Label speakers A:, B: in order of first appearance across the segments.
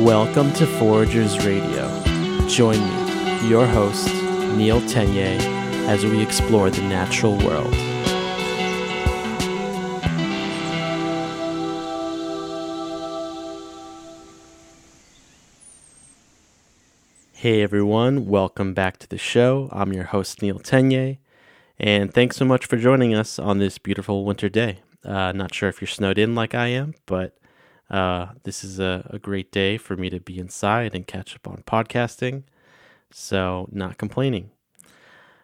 A: Welcome to Foragers Radio. Join me, your host, Neil Tenye, as we explore the natural world. Hey everyone, welcome back to the show. I'm your host, Neil Tenye, and thanks so much for joining us on this beautiful winter day. Uh, not sure if you're snowed in like I am, but uh, this is a, a great day for me to be inside and catch up on podcasting. So, not complaining.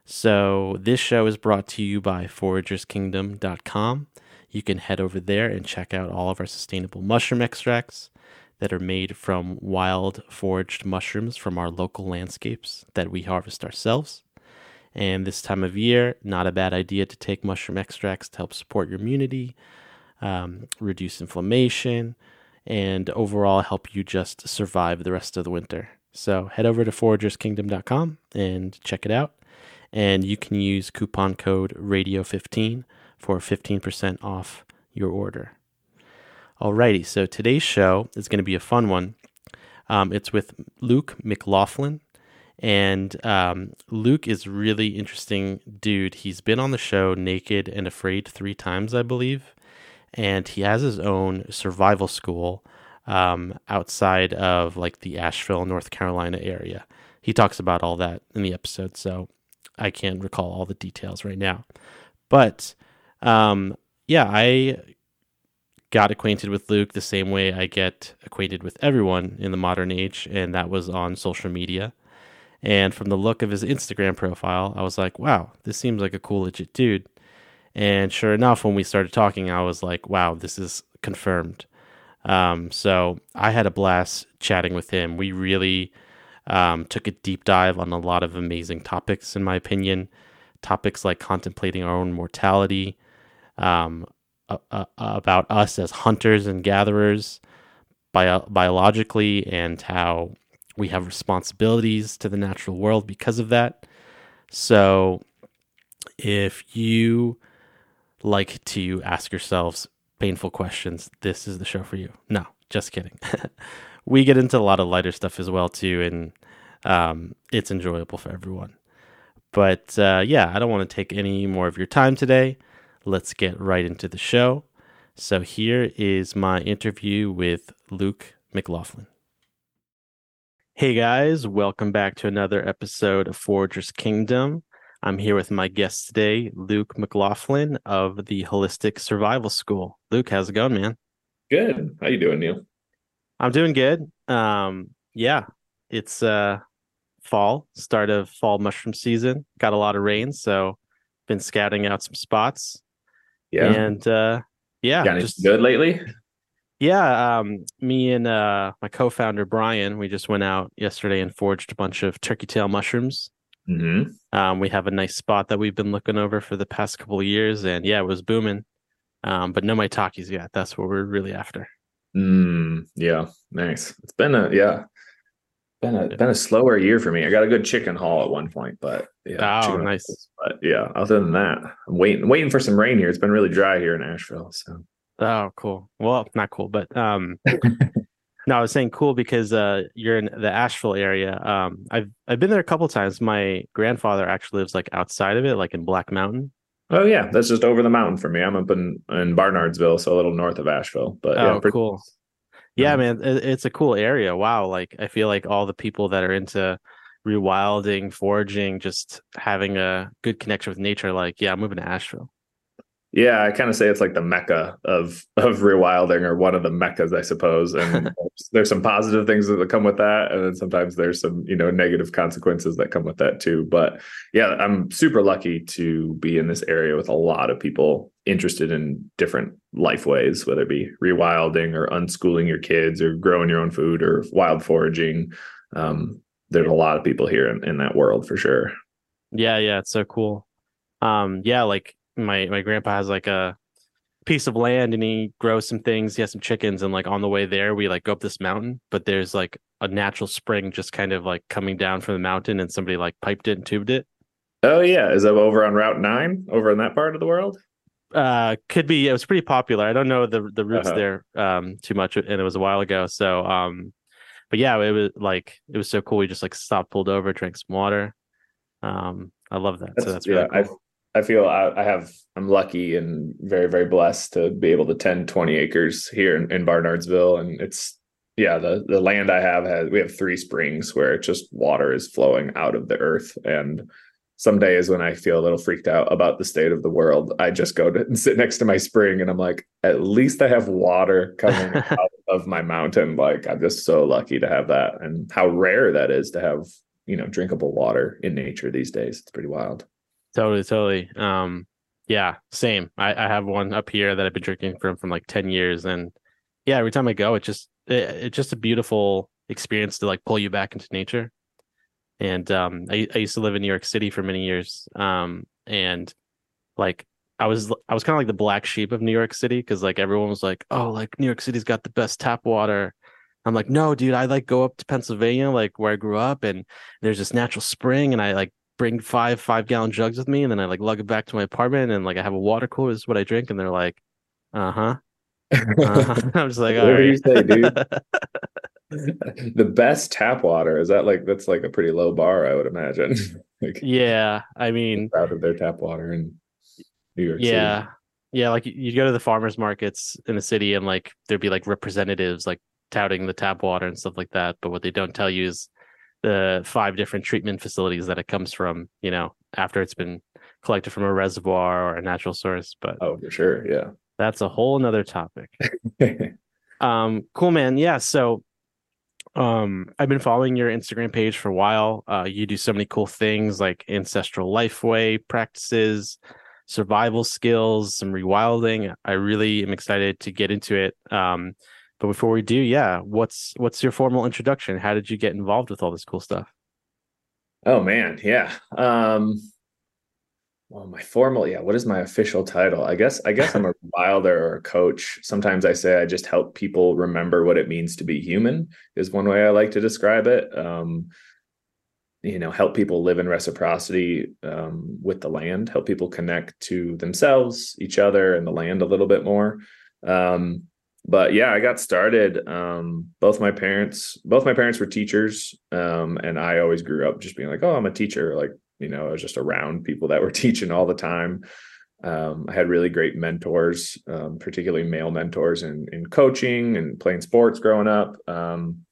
A: So, this show is brought to you by foragerskingdom.com. You can head over there and check out all of our sustainable mushroom extracts that are made from wild foraged mushrooms from our local landscapes that we harvest ourselves. And this time of year, not a bad idea to take mushroom extracts to help support your immunity, um, reduce inflammation, and overall help you just survive the rest of the winter. So head over to foragerskingdom.com and check it out. And you can use coupon code radio15 for 15% off your order. Alrighty, so today's show is going to be a fun one. Um, it's with Luke McLaughlin. And um, Luke is really interesting dude. He's been on the show Naked and Afraid three times, I believe. And he has his own survival school um, outside of like the Asheville, North Carolina area. He talks about all that in the episode, so I can't recall all the details right now. But um, yeah, I got acquainted with Luke the same way I get acquainted with everyone in the modern age, and that was on social media. And from the look of his Instagram profile, I was like, wow, this seems like a cool, legit dude. And sure enough, when we started talking, I was like, wow, this is confirmed. Um, so I had a blast chatting with him. We really um, took a deep dive on a lot of amazing topics, in my opinion. Topics like contemplating our own mortality, um, uh, uh, about us as hunters and gatherers bio- biologically, and how we have responsibilities to the natural world because of that. So, if you like to ask yourselves painful questions, this is the show for you. No, just kidding. we get into a lot of lighter stuff as well too, and um, it's enjoyable for everyone. But uh, yeah, I don't want to take any more of your time today. Let's get right into the show. So here is my interview with Luke McLaughlin. Hey guys, welcome back to another episode of Forager's Kingdom. I'm here with my guest today, Luke McLaughlin of the Holistic Survival School. Luke, how's it going, man?
B: Good. How you doing, Neil?
A: I'm doing good. Um, yeah, it's uh fall, start of fall mushroom season. Got a lot of rain, so been scouting out some spots.
B: Yeah.
A: And uh yeah,
B: Got
A: just
B: good lately?
A: Yeah, um, me and uh, my co-founder Brian, we just went out yesterday and foraged a bunch of turkey tail mushrooms.
B: Mm-hmm.
A: Um, we have a nice spot that we've been looking over for the past couple of years, and yeah, it was booming. Um, but no maitakes yet. That's what we're really after.
B: Mm, yeah, nice. It's been a yeah, been a been a slower year for me. I got a good chicken haul at one point, but yeah,
A: Oh, nice.
B: hauls. But yeah, other than that, I'm waiting waiting for some rain here. It's been really dry here in Asheville, so
A: Oh, cool. Well, not cool, but um, no, I was saying cool because uh, you're in the Asheville area. Um, I've I've been there a couple times. My grandfather actually lives like outside of it, like in Black Mountain.
B: oh yeah, that's just over the mountain for me. I'm up in in Barnardsville, so a little north of Asheville. But yeah,
A: Oh,
B: pretty-
A: cool. Yeah,
B: Um,
A: man, it's a cool area. Wow, like I feel like all the people that are into rewilding, foraging, just having a good connection with nature, like, yeah, I'm moving to Asheville.
B: Yeah, I kind of say it's like the mecca of of rewilding, or one of the meccas, I suppose. And there's, some positive things that come with that, and then sometimes there's some you know negative consequences that come with that too. But yeah, I'm super lucky to be in this area with a lot of people interested in different life ways, whether it be rewilding or unschooling your kids, or growing your own food, or wild foraging. Um, there's a lot of people here in, in that world for sure.
A: Yeah, yeah, it's so cool. Um, yeah, like my my grandpa has like a piece of land and he grows some things. He has some chickens, and like on the way there, we like go up this mountain, but there's like a natural spring just kind of like coming down from the mountain, and somebody like piped it and tubed it.
B: Oh yeah, is that over on Route Nine, over in that part of the world?
A: Uh, could be. It was pretty popular. I don't know the the routes
B: Uh-huh.
A: there um too much, and it was a while ago. So um, but yeah, it was like it was so cool. We just like stopped, pulled over, drank some water. Um, I love that.
B: That's,
A: so that's really
B: yeah,
A: cool.
B: I feel I, I have I'm lucky and very very blessed to be able to tend 20 acres here in, in Barnardsville, and it's yeah the the land I have has we have three springs where just water is flowing out of the earth and some days when I feel a little freaked out about the state of the world, I just go to and sit next to my spring and I'm like, at least I have water coming out of my mountain. Like I'm just so lucky to have that and how rare that is to have, you know, drinkable water in nature these days. It's pretty wild.
A: Totally, totally. Um, yeah, same. I, I have one up here that I've been drinking from from like 10 years. And yeah, every time I go, it just it, it's just a beautiful experience to like pull you back into nature and um, I, I used to live in New York City for many years. Um, and like I was I was kind of like the black sheep of New York City because like everyone was like, oh, like New York City's got the best tap water. I'm like, no, dude, I like go up to Pennsylvania, like where I grew up, and there's this natural spring, and I like bring five five gallon jugs with me, and then I like lug it back to my apartment, and like I have a water cooler. This is what I drink, and they're like, uh huh. Uh-huh. I'm just like, all
B: Whatever you say, dude. the best tap water is that like that's like a pretty low bar, I would imagine. like
A: yeah, I mean,
B: out of their tap water in New York
A: yeah
B: City.
A: yeah like you go to the farmers markets in the city and like there'd be like representatives like touting the tap water and stuff like that but what they don't tell you is the five different treatment facilities that it comes from you know after it's been collected from a reservoir or a natural source but
B: Oh, for sure. Yeah.
A: that's a whole nother topic um cool man yeah so um i've been following your instagram page for a while uh you do so many cool things like ancestral lifeway practices survival skills some rewilding i really am excited to get into it um but before we do yeah what's what's your formal introduction how did you get involved with all this cool stuff
B: Oh man, yeah. Um well, my formal, yeah, what is my official title? I guess I guess I'm a wilder or a coach. Sometimes I say I just help people remember what it means to be human is one way I like to describe it. Um you know, help people live in reciprocity um, with the land, help people connect to themselves, each other, and the land a little bit more. Um, but yeah, I got started. Um, both my parents, both my parents were teachers, um, and I always grew up just being like, "Oh, I'm a teacher." Like, you know, I was just around people that were teaching all the time. Um, I had really great mentors, um, particularly male mentors in in coaching and playing sports growing up. Um,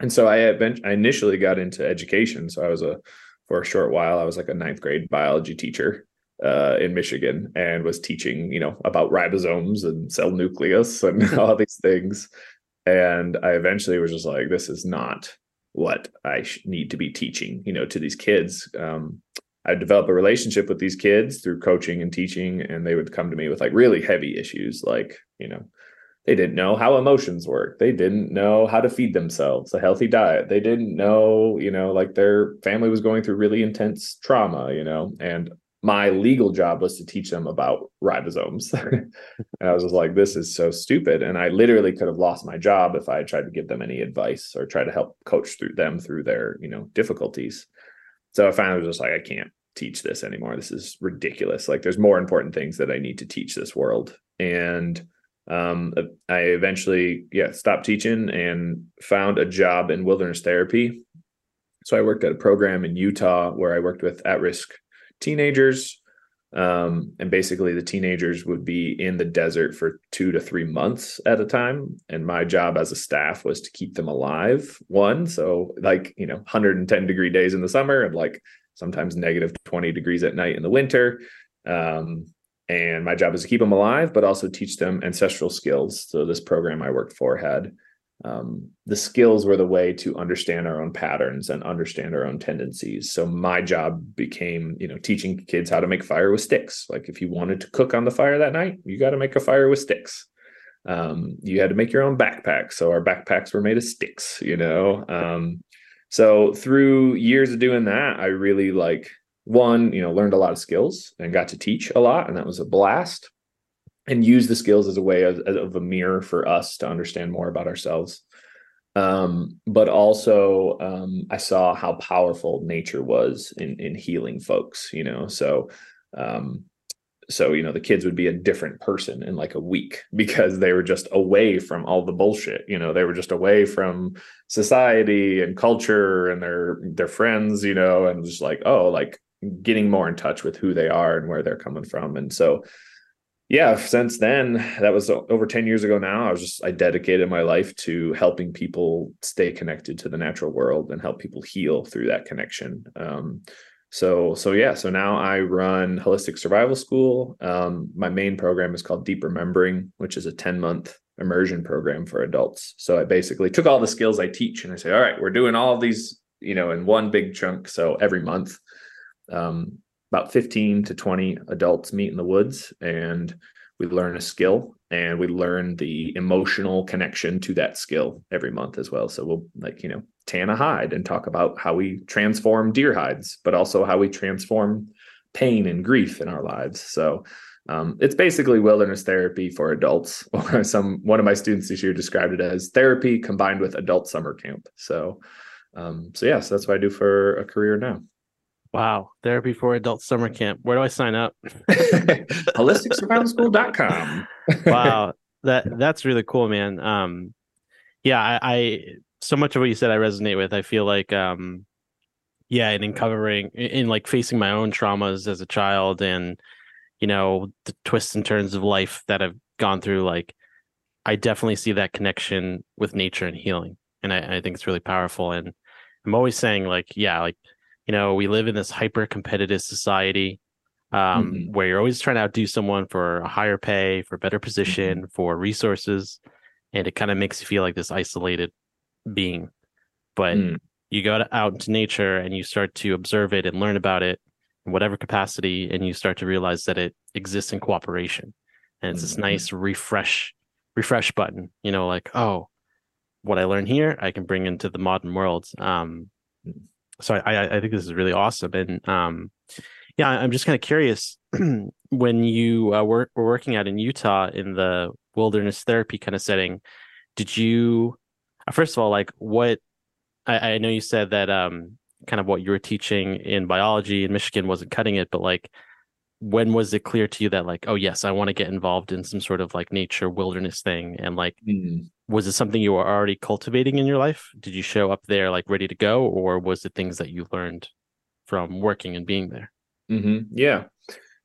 B: and so I I initially got into education. So I was a for a short while, I was like a ninth grade biology teacher uh, in Michigan and was teaching, you know, about ribosomes and cell nucleus and all these things. And I eventually was just like, this is not what I need to be teaching, you know, to these kids. Um, I developed a relationship with these kids through coaching and teaching, and they would come to me with like really heavy issues, like, you know, they didn't know how emotions work. They didn't know how to feed themselves a healthy diet. They didn't know, you know, like their family was going through really intense trauma, you know, and my legal job was to teach them about ribosomes. and I was just like, this is so stupid. And I literally could have lost my job if I had tried to give them any advice or try to help coach through them through their, you know, difficulties. So I finally was just like, I can't teach this anymore. This is ridiculous. Like there's more important things that I need to teach this world. And um, I eventually, yeah, stopped teaching and found a job in wilderness therapy. So I worked at a program in Utah where I worked with at-risk teenagers. Um, and basically the teenagers would be in the desert for two to three months at a time. And my job as a staff was to keep them alive. One, so like, you know, 110 degree days in the summer and like sometimes negative 20 degrees at night in the winter. Um, and my job is to keep them alive but also teach them ancestral skills so this program i worked for had um, the skills were the way to understand our own patterns and understand our own tendencies. So my job became you know teaching kids how to make fire with sticks. Like if you wanted to cook on the fire that night you got to make a fire with sticks. Um, you had to make your own backpack. So our backpacks were made of sticks you know? Um, so through years of doing that i really like one, you know, learned a lot of skills and got to teach a lot, and that was a blast. And use the skills as a way of, of a mirror for us to understand more about ourselves. Um, but also, um, I saw how powerful nature was in in healing folks. You know, so um, so you know the kids would be a different person in like a week because they were just away from all the bullshit you know they were just away from society and culture and their their friends you know and just like oh like getting more in touch with who they are and where they're coming from and so yeah since then that was over 10 years ago now i was just i dedicated my life to helping people stay connected to the natural world and help people heal through that connection. Um, so so yeah so now i run holistic survival school. Um, my main program is called deep remembering which is a 10 month immersion program for adults. So i basically took all the skills i teach and i say all right we're doing all these you know in one big chunk so every month. Um, about 15 to 20 adults meet in the woods and we learn a skill and we learn the emotional connection to that skill every month as well so we'll like you know tan a hide and talk about how we transform deer hides, but also how we transform pain and grief in our lives. So um, it's basically wilderness therapy for adults. Some one of my students this year described it as therapy combined with adult summer camp. So, um, so yes, yeah, so that's what I do for a career now.
A: Wow, therapy for adult summer camp. Where do I sign up?
B: Holisticsurvivalschool.com.
A: wow, that that's really cool, man. Um, yeah, I, I so much of what you said I resonate with. I feel like um yeah, and in covering in like facing my own traumas as a child and you know, the twists and turns of life that I've gone through, like I definitely see that connection with nature and healing. And I, I think it's really powerful. And I'm always saying, like, yeah, like, you know, we live in this hyper competitive society um, mm-hmm. where you're always trying to outdo someone for a higher pay, for better position, mm-hmm. for resources. And it kind of makes you feel like this isolated being but mm. you go to, out into nature and you start to observe it and learn about it in whatever capacity and you start to realize that it exists in cooperation and it's mm-hmm. this nice refresh refresh button you know like oh what i learn here i can bring into the modern world um. So i i think this is really awesome and um yeah i'm just kind of curious when you uh, were, were working out in utah in the wilderness therapy kind of setting did you uh, first of all, like what I, I know you said that um kind of what you were teaching in biology in Michigan wasn't cutting it, but like when was it clear to you that like, oh yes, I want to get involved in some sort of like nature wilderness thing? And like mm. Was it something you were already cultivating in your life? Did you show up there like ready to go, or was it things that you learned from working and being there?
B: Mm-hmm. Yeah.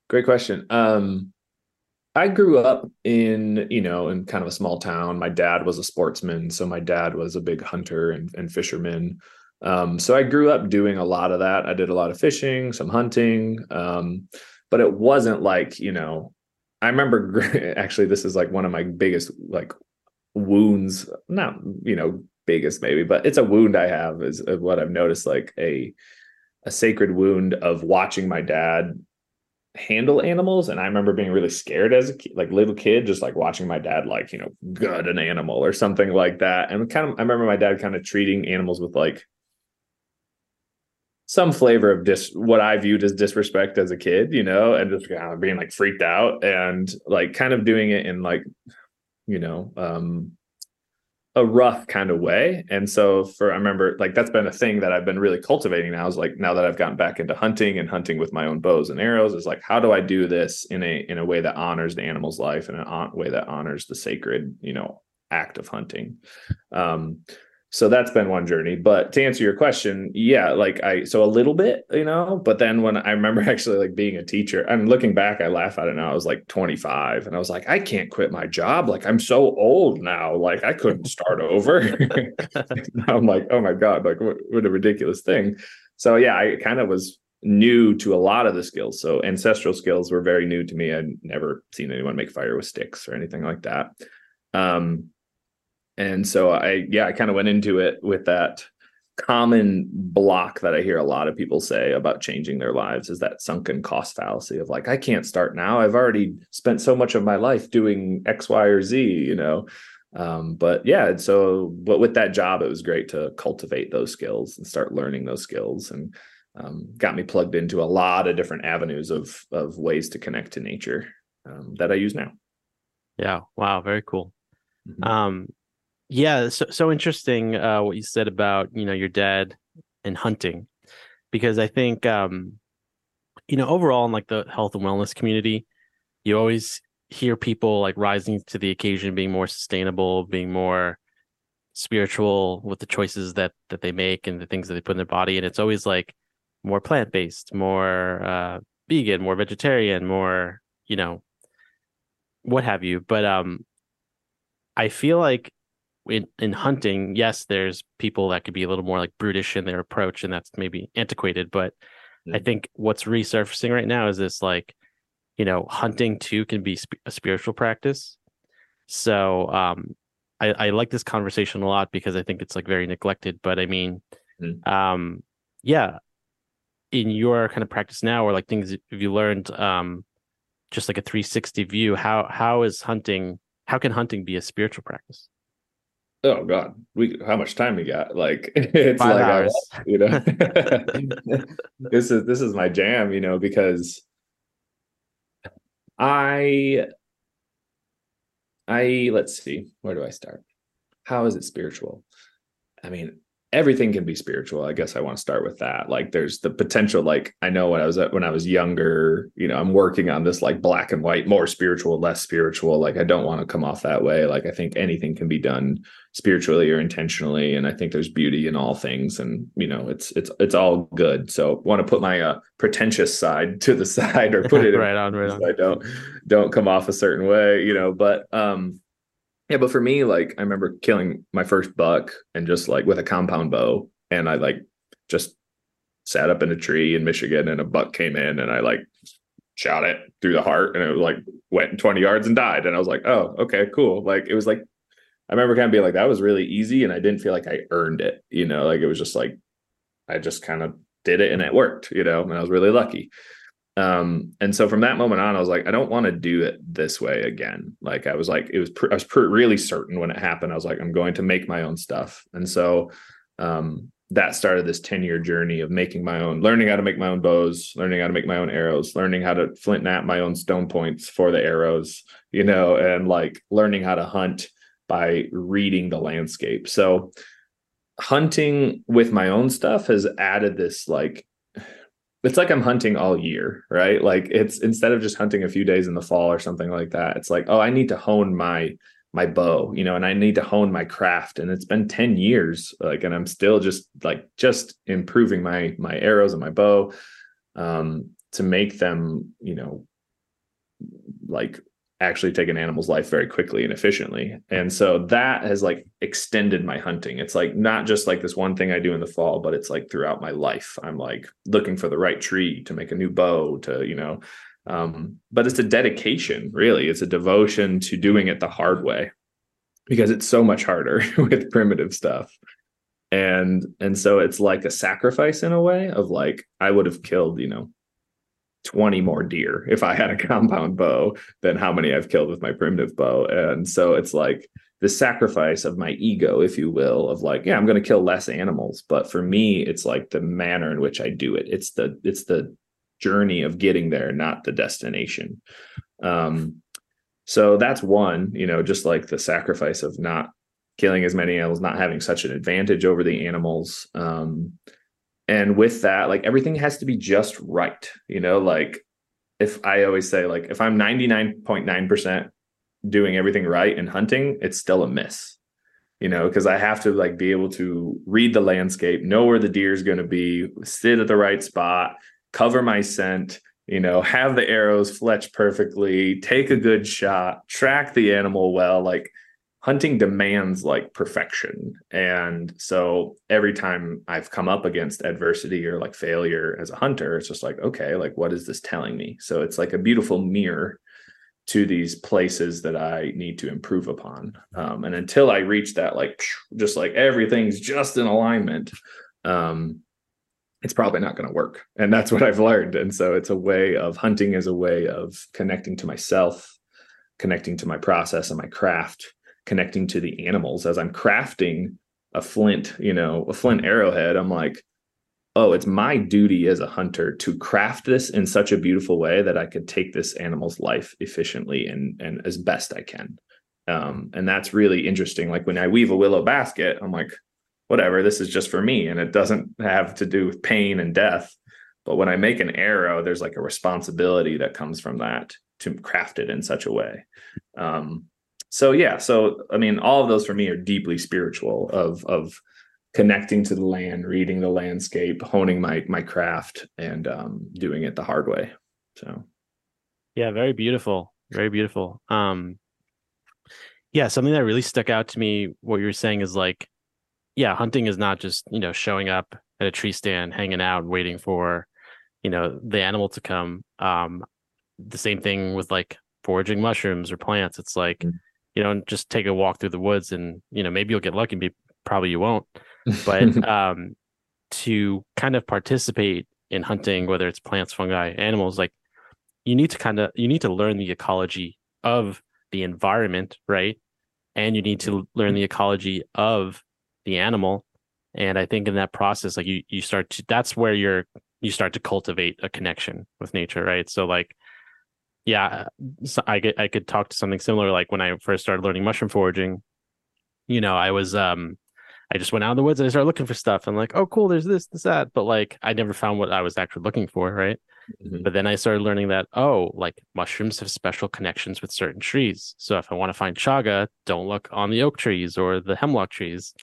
B: Great question. Um I grew up in, you know, in kind of a small town. My dad was a sportsman, so my dad was a big hunter and, and fisherman. Um, so I grew up doing a lot of that. I did a lot of fishing, some hunting, um, but it wasn't like, you know, I remember actually this is like one of my biggest like wounds, not, you know, biggest maybe, but it's a wound I have is uh, what I've noticed like a a sacred wound of watching my dad handle animals and i remember being really scared as a like little kid just like watching my dad like you know gut an animal or something like that and kind of i remember my dad kind of treating animals with like some flavor of dis what i viewed as disrespect as a kid you know and just kind of being like freaked out and like kind of doing it in like you know um a rough kind of way. And so for I remember like that's been a thing that I've been really cultivating now is like now that I've gotten back into hunting and hunting with my own bows and arrows is like how do I do this in a in a way that honors the animal's life and a way that honors the sacred, you know, act of hunting. Um so that's been one journey. But to answer your question yeah like i so a little bit you know but then when i remember actually like being a teacher and looking back i laugh at it now i was like 25 and i was like i can't quit my job like i'm so old now like i couldn't start over. I'm like oh my god like what, what a ridiculous thing. So yeah i kind of was new to a lot of the skills. So ancestral skills were very new to me. I'd never seen anyone make fire with sticks or anything like that. Um and so I, yeah, I kind of went into it with that common block that I hear a lot of people say about changing their lives is that sunken cost fallacy of like, I can't start now. I've already spent so much of my life doing X, Y, or Z, you know. Um, but yeah, so but with that job, it was great to cultivate those skills and start learning those skills and um, got me plugged into a lot of different avenues of of ways to connect to nature um, that I use now.
A: Yeah. Wow. Very cool. Mm-hmm. Um, yeah, so so interesting uh, what you said about you know your dad and hunting, because I think um, you know overall in like the health and wellness community, you always hear people like rising to the occasion, being more sustainable, being more spiritual with the choices that that they make and the things that they put in their body. And it's always like more plant based, more uh, vegan, more vegetarian, more you know, what have you. But um, I feel like in in hunting, yes, there's people that could be a little more like brutish in their approach, and that's maybe antiquated. But mm-hmm. I think what's resurfacing right now is this like, you know, hunting too can be sp- a spiritual practice. So um, I, I like this conversation a lot because I think it's like very neglected. But I mean, mm-hmm. um, yeah, in your kind of practice now, or like things have you learned, um, just like a 360 view, how how is hunting? How can hunting be a spiritual practice?
B: Oh god we how much time we got? Like it's Five like hours. I, you know? This is this is my jam you know because i i let's see where do i start? How is it spiritual? I mean everything can be spiritual i guess i want to start with that. Like there's the potential like i know when i was at, when i was younger you know i'm working on this like black and white more spiritual less spiritual like i don't want to come off that way. Like i think anything can be done spiritually or intentionally and i think there's beauty in all things and you know it's it's it's all good. So want to put my uh, pretentious side to the side or put it
A: right on right on.
B: i don't don't come off a certain way you know but um yeah, but for me, like I remember killing my first buck and just like with a compound bow, and I like just sat up in a tree in Michigan, and a buck came in, and I like shot it through the heart, and it was like went 20 yards and died, and I was like, oh, okay, cool. Like it was like I remember kind of being like that was really easy, and I didn't feel like I earned it, you know, like it was just like I just kind of did it and it worked, you know, and I was really lucky. Um, and so from that moment on, I was like, I don't want to do it this way again. Like I was like, it was, pr- I was pr- really certain when it happened. I was like, I'm going to make my own stuff. And so, um, that started this 10 year journey of making my own, learning how to make my own bows, learning how to make my own arrows, learning how to flint knap my own stone points for the arrows, you know, and like learning how to hunt by reading the landscape. So hunting with my own stuff has added this like it's like I'm hunting all year, right? Like it's instead of just hunting a few days in the fall or something like that, it's like, oh, I need to hone my my bow, you know, and I need to hone my craft. And it's been 10 years, like, and I'm still just like just improving my my arrows and my bow um to make them, you know, like actually take an animal's life very quickly and efficiently. And so that has like extended my hunting. It's like not just like this one thing I do in the fall, but it's like throughout my life. I'm like looking for the right tree to make a new bow to, you know, um, but it's a dedication, really. It's a devotion to doing it the hard way because it's so much harder with primitive stuff. And and so it's like a sacrifice in a way of like I would have killed, you know, 20 more deer if I had a compound bow than how many I've killed with my primitive bow. And so it's like the sacrifice of my ego, if you will, of like, yeah, I'm going to kill less animals. But for me, it's like the manner in which I do it. It's the, it's the journey of getting there, not the destination. Um, so that's one, you know, just like the sacrifice of not killing as many animals, not having such an advantage over the animals. Um, and with that like everything has to be just right you know like if i always say like if i'm 99.9% doing everything right in hunting it's still a miss you know because i have to like be able to read the landscape know where the deer is going to be sit at the right spot cover my scent you know have the arrows fletch perfectly take a good shot track the animal well like hunting demands like perfection. And so every time i've come up against adversity or like failure as a hunter it's just like okay like what is this telling me? So it's like a beautiful mirror to these places that i need to improve upon. Um, and until i reach that like just like everything's just in alignment um, it's probably not going to work. And that's what i've learned. And so it's a way of hunting as a way of connecting to myself connecting to my process and my craft connecting to the animals as I'm crafting a flint, you know, a flint arrowhead. I'm like, oh, it's my duty as a hunter to craft this in such a beautiful way that I could take this animal's life efficiently and and as best I can. Um, and that's really interesting. Like when I weave a willow basket, I'm like, whatever, this is just for me, and it doesn't have to do with pain and death. But when I make an arrow, there's like a responsibility that comes from that to craft it in such a way. Um, so yeah, so I mean, all of those for me are deeply spiritual of of connecting to the land, reading the landscape, honing my my craft, and um, doing it the hard way. So
A: yeah, very beautiful, very beautiful. Um, yeah, something that really stuck out to me, what you were saying is like, yeah, hunting is not just you know showing up at a tree stand, hanging out, waiting for you know the animal to come. Um, the same thing with like foraging mushrooms or plants. It's like, mm-hmm. You know, and just take a walk through the woods and, you know, maybe you'll get lucky, maybe probably you won't. But um to kind of participate in hunting, whether it's plants, fungi, animals, like you need to kind of you need to learn the ecology of the environment, right? And you need to learn the ecology of the animal. And I think in that process, like you you start to that's where you're you start to cultivate a connection with nature, right? So like yeah, so I get I could talk to something similar. Like when I first started learning mushroom foraging, you know, I was um I just went out in the woods and I started looking for stuff. I'm like, oh, cool, there's this, this, that. But like, I never found what I was actually looking for, right? Mm-hmm. But then I started learning that, oh, like mushrooms have special connections with certain trees. So if I want to find chaga, don't look on the oak trees or the hemlock trees.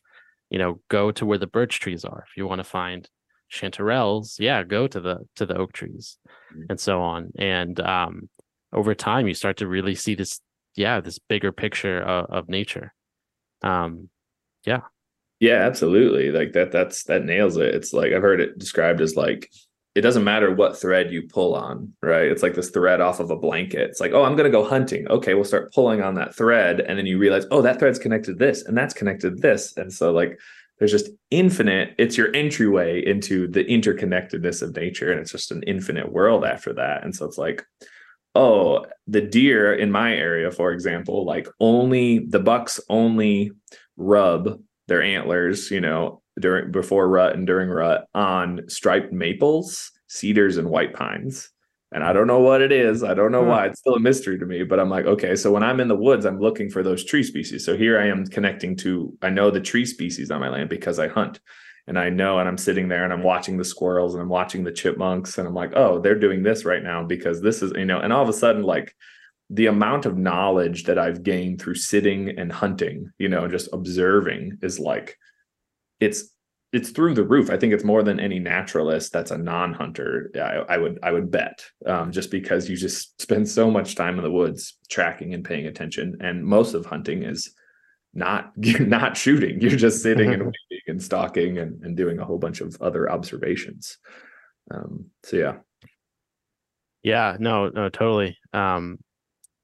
A: You know, go to where the birch trees are. If you want to find chanterelles, yeah, go to the to the oak trees, mm-hmm. and so on. And um, over time you start to really see this yeah this bigger picture of, of nature. Um yeah.
B: Yeah absolutely. Like that that's that nails it. It's like i've heard it described as like it doesn't matter what thread you pull on right? It's like this thread off of a blanket. It's like oh i'm going to go hunting. Okay we'll start pulling on that thread and then you realize oh that thread's connected to this and that's connected to this. And so like there's just infinite it's your entryway into the interconnectedness of nature and it's just an infinite world after that. And so it's like oh, the deer in my area, for example, like only the bucks only rub their antlers, you know, during before rut and during rut on striped maples, cedars, and white pines. And I don't know what it is. I don't know huh. why. It's still a mystery to me. But I'm like, okay, so when I'm in the woods, I'm looking for those tree species. So here I am connecting to, I know the tree species on my land because I hunt and I know, and I'm sitting there and I'm watching the squirrels and I'm watching the chipmunks, and I'm like, oh, they're doing this right now because this is, you know, and all of a sudden, like the amount of knowledge that I've gained through sitting and hunting, you know, just observing is like, it's it's through the roof. I think it's more than any naturalist that's a non-hunter. I, I would I would bet, um, just because you just spend so much time in the woods tracking and paying attention, and most of hunting is not you're not shooting. You're just sitting and waiting and stalking and, and doing a whole bunch of other observations. Um so yeah.
A: Yeah no no totally. Um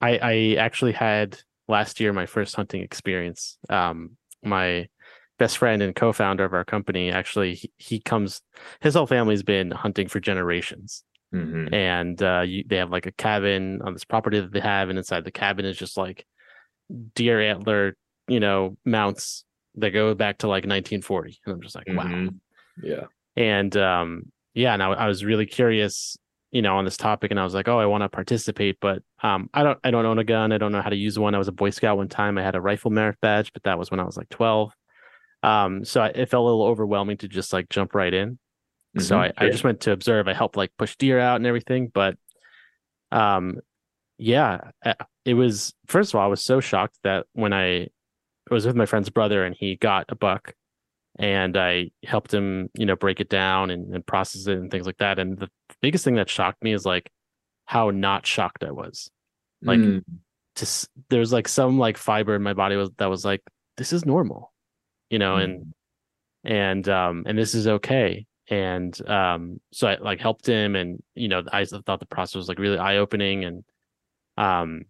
A: i i actually had last year my first hunting experience. Um my best friend and co-founder of our company actually he, he comes his whole family's been hunting for generations. Mm-hmm. and uh you, they have like a cabin on this property that they have and inside the cabin is just like deer antler you know, mounts that go back to like 1940. And I'm just like, mm-hmm. wow.
B: Yeah.
A: And um, yeah, and I, I was really curious, you know, on this topic, and I was like, oh, I want to participate, but um, I don't, I don't own a gun. I don't know how to use one. I was a Boy Scout one time. I had a rifle merit badge, but that was when I was like 12. Um, so I, it felt a little overwhelming to just like jump right in. Mm-hmm. So I, yeah. I just went to observe. I helped like push deer out and everything, but um, yeah, it was first of all, I was so shocked that when I was with my friend's brother and he got a buck and I helped him, you know, break it down and, and process it and things like that. And the biggest thing that shocked me is like how not shocked I was. Like mm. just there's like some like fiber in my body was that was like, this is normal, you know, mm. and and um and this is okay. And um so I like helped him and you know, I thought the process was like really eye opening and um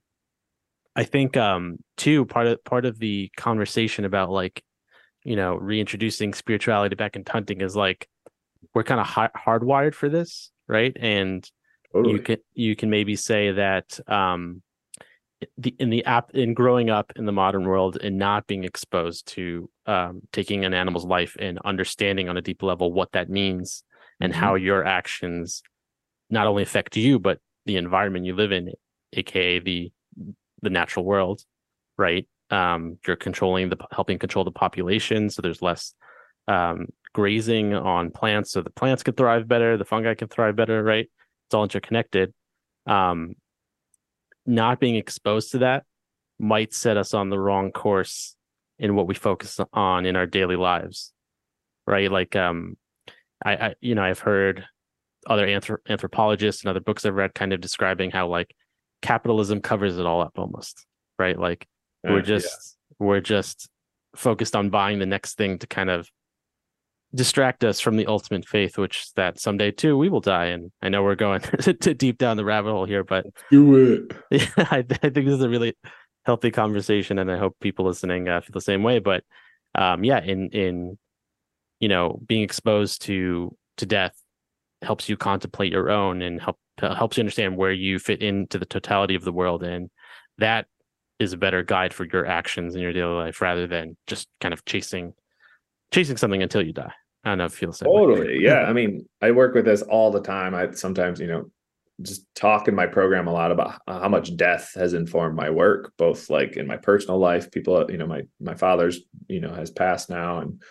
A: I think um too part of part of the conversation about like you know reintroducing spirituality back into hunting is like we're kind of hard- hardwired for this, right? And totally. you can you can maybe say that um the in the app in growing up in the modern world and not being exposed to um, taking an animal's life and understanding on a deep level what that means and mm-hmm. how your actions not only affect you but the environment you live in aka the the natural world, right? Um, you're controlling the helping control the population, so there's less um, grazing on plants, so the plants can thrive better, the fungi can thrive better, right? It's all interconnected. Um, not being exposed to that might set us on the wrong course in what we focus on in our daily lives right like um i, I you know i've heard other anthrop- anthropologists and other books i've read kind of describing how like capitalism covers it all up almost right like we're
B: Uh,
A: just we're just focused on buying the next thing to kind of distract us from the ultimate faith which is that someday too we will die and i know we're going to deep down the rabbit hole here but
B: do it.
A: yeah, I, I think this is a really healthy conversation, and I hope people listening uh, feel the same way. But um, yeah, in in you know being exposed to to death helps you contemplate your own and help uh, helps you understand where you fit into the totality of the world, and that is a better guide for your actions in your daily life rather than just kind of chasing chasing something until you die. I don't know if you feel.
B: Totally. Yeah. I mean, I work with this all the time. I sometimes, you know, just talk in my program a lot about how much death has informed my work, both like in my personal life. People, you know, my my father's, you know, has passed now, and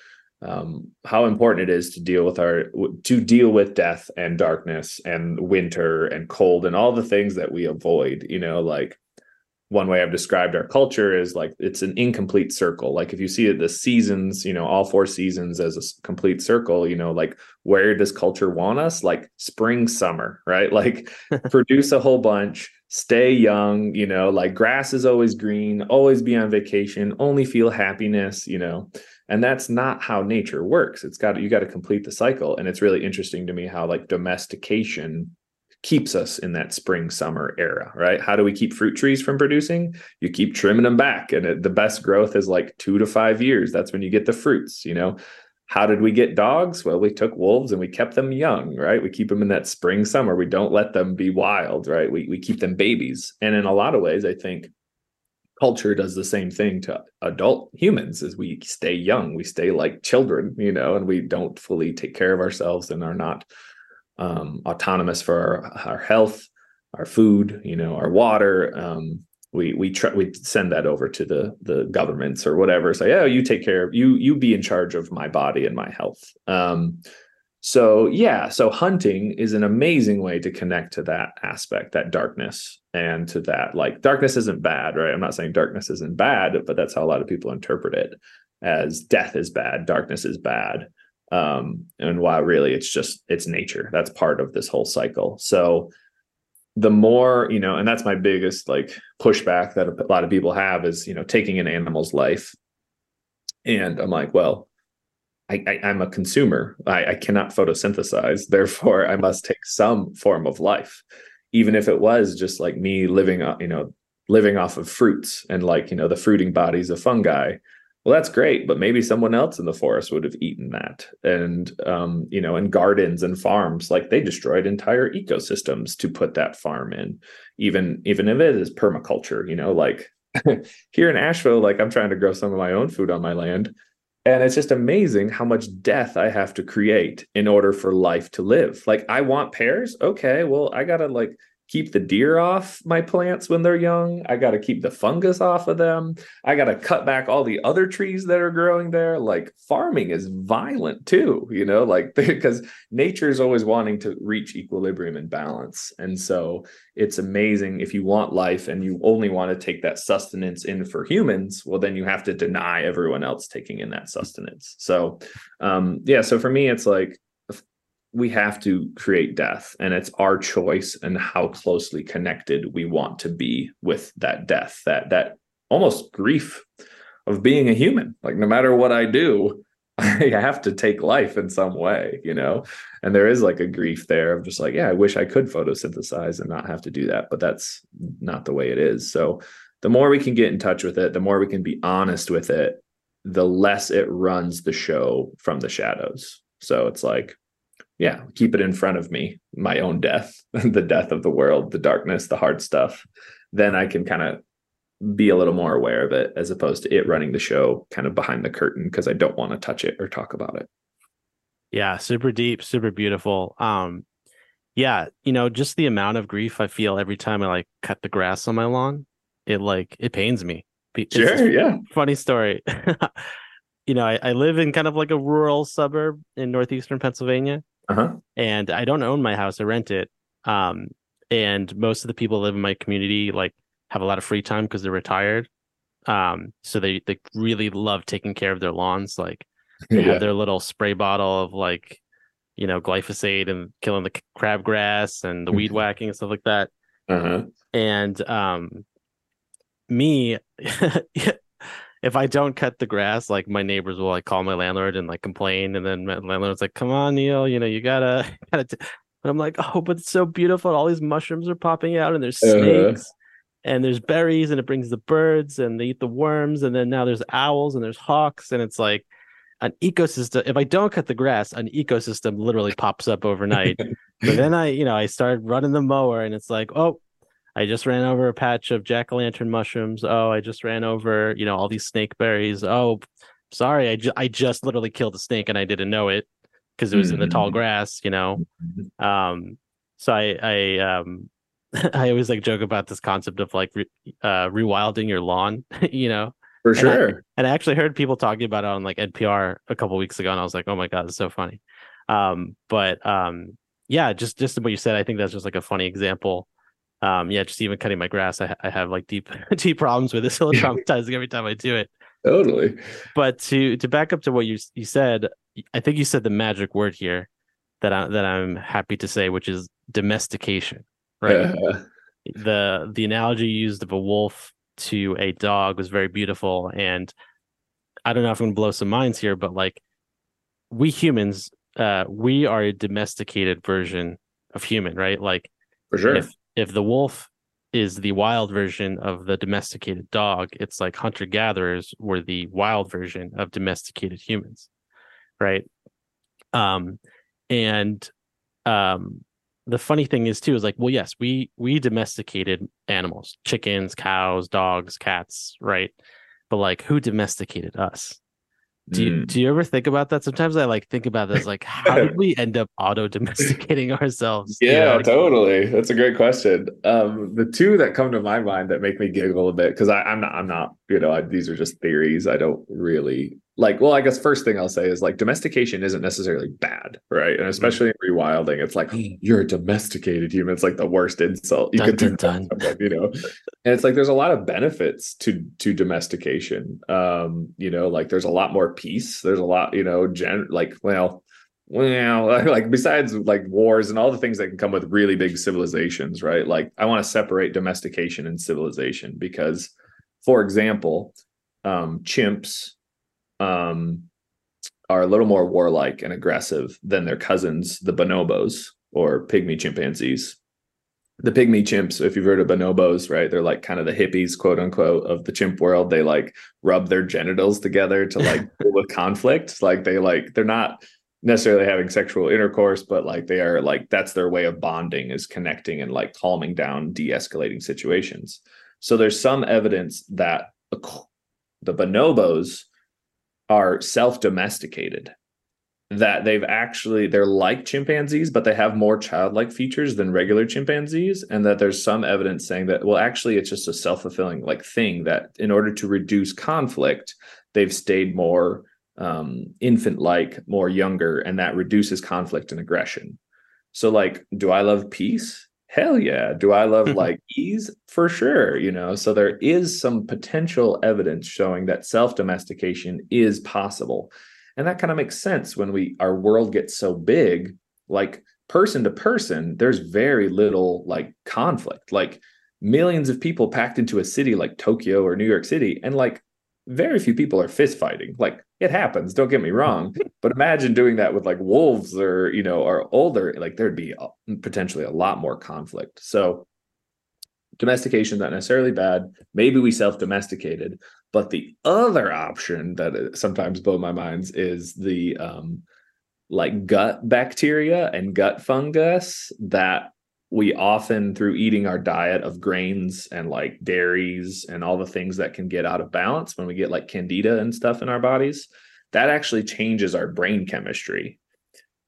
B: um, how important it is to deal with our to deal with death and darkness and winter and cold and all the things that we avoid. You know, like one way I've described our culture is like it's an incomplete circle. Like if you see the seasons, you know, all four seasons as a complete circle, you know, like where does culture want us? Like spring, summer, right? Like produce a whole bunch, stay young, you know, like grass is always green, always be on vacation, only feel happiness, you know. And that's not how nature works. It's got you got to complete the cycle. And it's really interesting to me how like domestication keeps us in that spring summer era right? How do we keep fruit trees from producing? You keep trimming them back and it, the best growth is like two to five years. That's when you get the fruits you know? How did we get dogs? Well we took wolves and we kept them young right? We keep them in that spring summer. We don't let them be wild right? We, we keep them babies. And in a lot of ways i think culture does the same thing to adult humans as we stay young we stay like children you know and we don't fully take care of ourselves and are not um, autonomous for our, our health, our food, you know, our water. Um, we we we send that over to the the governments or whatever. Say, oh, you take care of you you be in charge of my body and my health. Um, so yeah, so hunting is an amazing way to connect to that aspect, that darkness, and to that like darkness isn't bad, right? I'm not saying darkness isn't bad, but that's how a lot of people interpret it as death is bad, darkness is bad um and while really it's just it's nature that's part of this whole cycle so the more you know and that's my biggest like pushback that a lot of people have is you know taking an animal's life and i'm like well I, am a consumer. I, I cannot photosynthesize. Therefore, I must take some form of life, even if it was just like me living, you know, living off of fruits and like you know the fruiting bodies of fungi well that's great but maybe someone else in the forest would have eaten that. And um, you know and gardens and farms like they destroyed entire ecosystems to put that farm in even even if it is permaculture you know like here in asheville like i'm trying to grow some of my own food on my land and it's just amazing how much death i have to create in order for life to live. Like i want pears? Okay well i gotta like keep the deer off my plants when they're young. I got to keep the fungus off of them. I got to cut back all the other trees that are growing there. Like farming is violent too, you know, like because nature is always wanting to reach equilibrium and balance. And so it's amazing if you want life and you only want to take that sustenance in for humans, well, then you have to deny everyone else taking in that sustenance. So, um, yeah, so for me, it's like, we have to create death and it's our choice and how closely connected we want to be with that death that that almost grief of being a human. Like no matter what i do i have to take life in some way you know? And there is like a grief there of just like yeah i wish i could photosynthesize and not have to do that but that's not the way it is. So the more we can get in touch with it the more we can be honest with it the less it runs the show from the shadows. So it's like yeah, keep it in front of me, my own death, the death of the world, the darkness, the hard stuff. Then I can kind of be a little more aware of it as opposed to it running the show kind of behind the curtain because I don't want to touch it or talk about it.
A: Yeah, super deep, super beautiful. Um yeah, you know, just the amount of grief I feel every time I like cut the grass on my lawn, it like it pains me. It's
B: sure, yeah.
A: Funny story. you know, I, I live in kind of like a rural suburb in northeastern Pennsylvania
B: uh-huh.
A: and I don't own my house; I rent it. Um, and most of the people live in my community like have a lot of free time because they're retired. Um, so they they really love taking care of their lawns. Like they
B: Yeah.
A: have their little spray bottle of like, you know, glyphosate and killing the crabgrass and the weed
B: Mhm.
A: whacking and stuff like that.
B: Uh-huh.
A: And um, me, if I don't cut the grass, like my neighbors will like call my landlord and like complain, and then my landlord's like, "Come on, Neil, you know you gotta." gotta t-" But I'm like, "Oh, but it's so beautiful! All these mushrooms are popping out, and there's
B: Uh-huh.
A: snakes." And there's berries, and it brings the birds, and they eat the worms, and then now there's owls, and there's hawks, and it's like an ecosystem. If I don't cut the grass, an ecosystem literally pops up overnight. But then I, you know, I started running the mower and it's like, oh, I just ran over a patch of jack o' lantern mushrooms. Oh, I just ran over, you know, all these snake berries. Oh, sorry, I, ju- I just literally killed a snake and I didn't know it because it was in the tall
B: Mhm.
A: grass, you know. Um, so I, I, um, I always like joke about this concept of like re- uh, rewilding your lawn, you know.
B: For
A: And I-
B: sure.
A: And I actually heard people talking about it on like NPR a couple weeks ago, and I was like, "Oh my god, it's so funny." Um, but um, yeah, just just what you said, I think that's just like a funny example. Um, yeah, just even cutting my grass, I, I have like deep deep problems with it. It's a little traumatizing every time I do it.
B: Totally.
A: But to to back up to what you you said, I think you said the magic word here that I that I'm happy to say, which is domestication. Right
B: Uh,
A: the the analogy used of a wolf to a dog was very beautiful and i don't know if i'm gonna blow some minds here but like we humans uh we are a domesticated version of human right like
B: for sure.
A: if if the wolf is the wild version of the domesticated dog it's like hunter gatherers were the wild version of domesticated humans right? Um and um the funny thing is too is like well yes we we domesticated animals chickens cows dogs cats right? But like who domesticated us do you
B: Mm.
A: do you ever think about that sometimes i like think about this like how did we end up auto domesticating ourselves You
B: Yeah,
A: know, like-
B: totally. That's a great question. Um, the two that come to my mind that make me giggle a bit because I'm not, I'm not, you know, I, these are just theories. I don't really like. Well, I guess first thing I'll say is like domestication isn't necessarily bad, right? And especially in rewilding, it's like you're a domesticated human. It's like the worst insult you
A: Dun,
B: could do,
A: dun.
B: you know. And it's like there's a lot of benefits to to domestication. Um, you know, like there's a lot more peace. There's a lot, you know, gen like well well like besides like wars and all the things that can come with really big civilizations right like i want to separate domestication and civilization because for example um chimps um are a little more warlike and aggressive than their cousins the bonobos or pygmy chimpanzees. The pygmy chimps if you've heard of bonobos right they're like kind of the hippies quote unquote of the chimp world. They like rub their genitals together to like deal with conflict. Like they like they're not necessarily having sexual intercourse, but like they are like that's their way of bonding is connecting and like calming down, de-escalating situations. So there's some evidence that the bonobos are self-domesticated that they've actually they're like chimpanzees but they have more childlike features than regular chimpanzees and that there's some evidence saying that well actually it's just a self-fulfilling like thing that in order to reduce conflict they've stayed more um, infant like, more younger, and that reduces conflict and aggression. So, like, do I love peace? Hell yeah. Do I love mm-hmm. like ease? For sure. You know, so there is some potential evidence showing that self domestication is possible. And that kind of makes sense when we our world gets so big, like person to person, there's very little like conflict. Like millions of people packed into a city like Tokyo or New York City, and like very few people are fist fighting. Like it happens, don't get me wrong. but imagine doing that with like wolves or, you know, or older, like there'd be potentially a lot more conflict. So domestication not necessarily bad. Maybe we self-domesticated. But the other option that sometimes blow my minds is the um like gut bacteria and gut fungus that we often through eating our diet of grains and like dairies and all the things that can get out of balance when we get like candida and stuff in our bodies that actually changes our brain chemistry.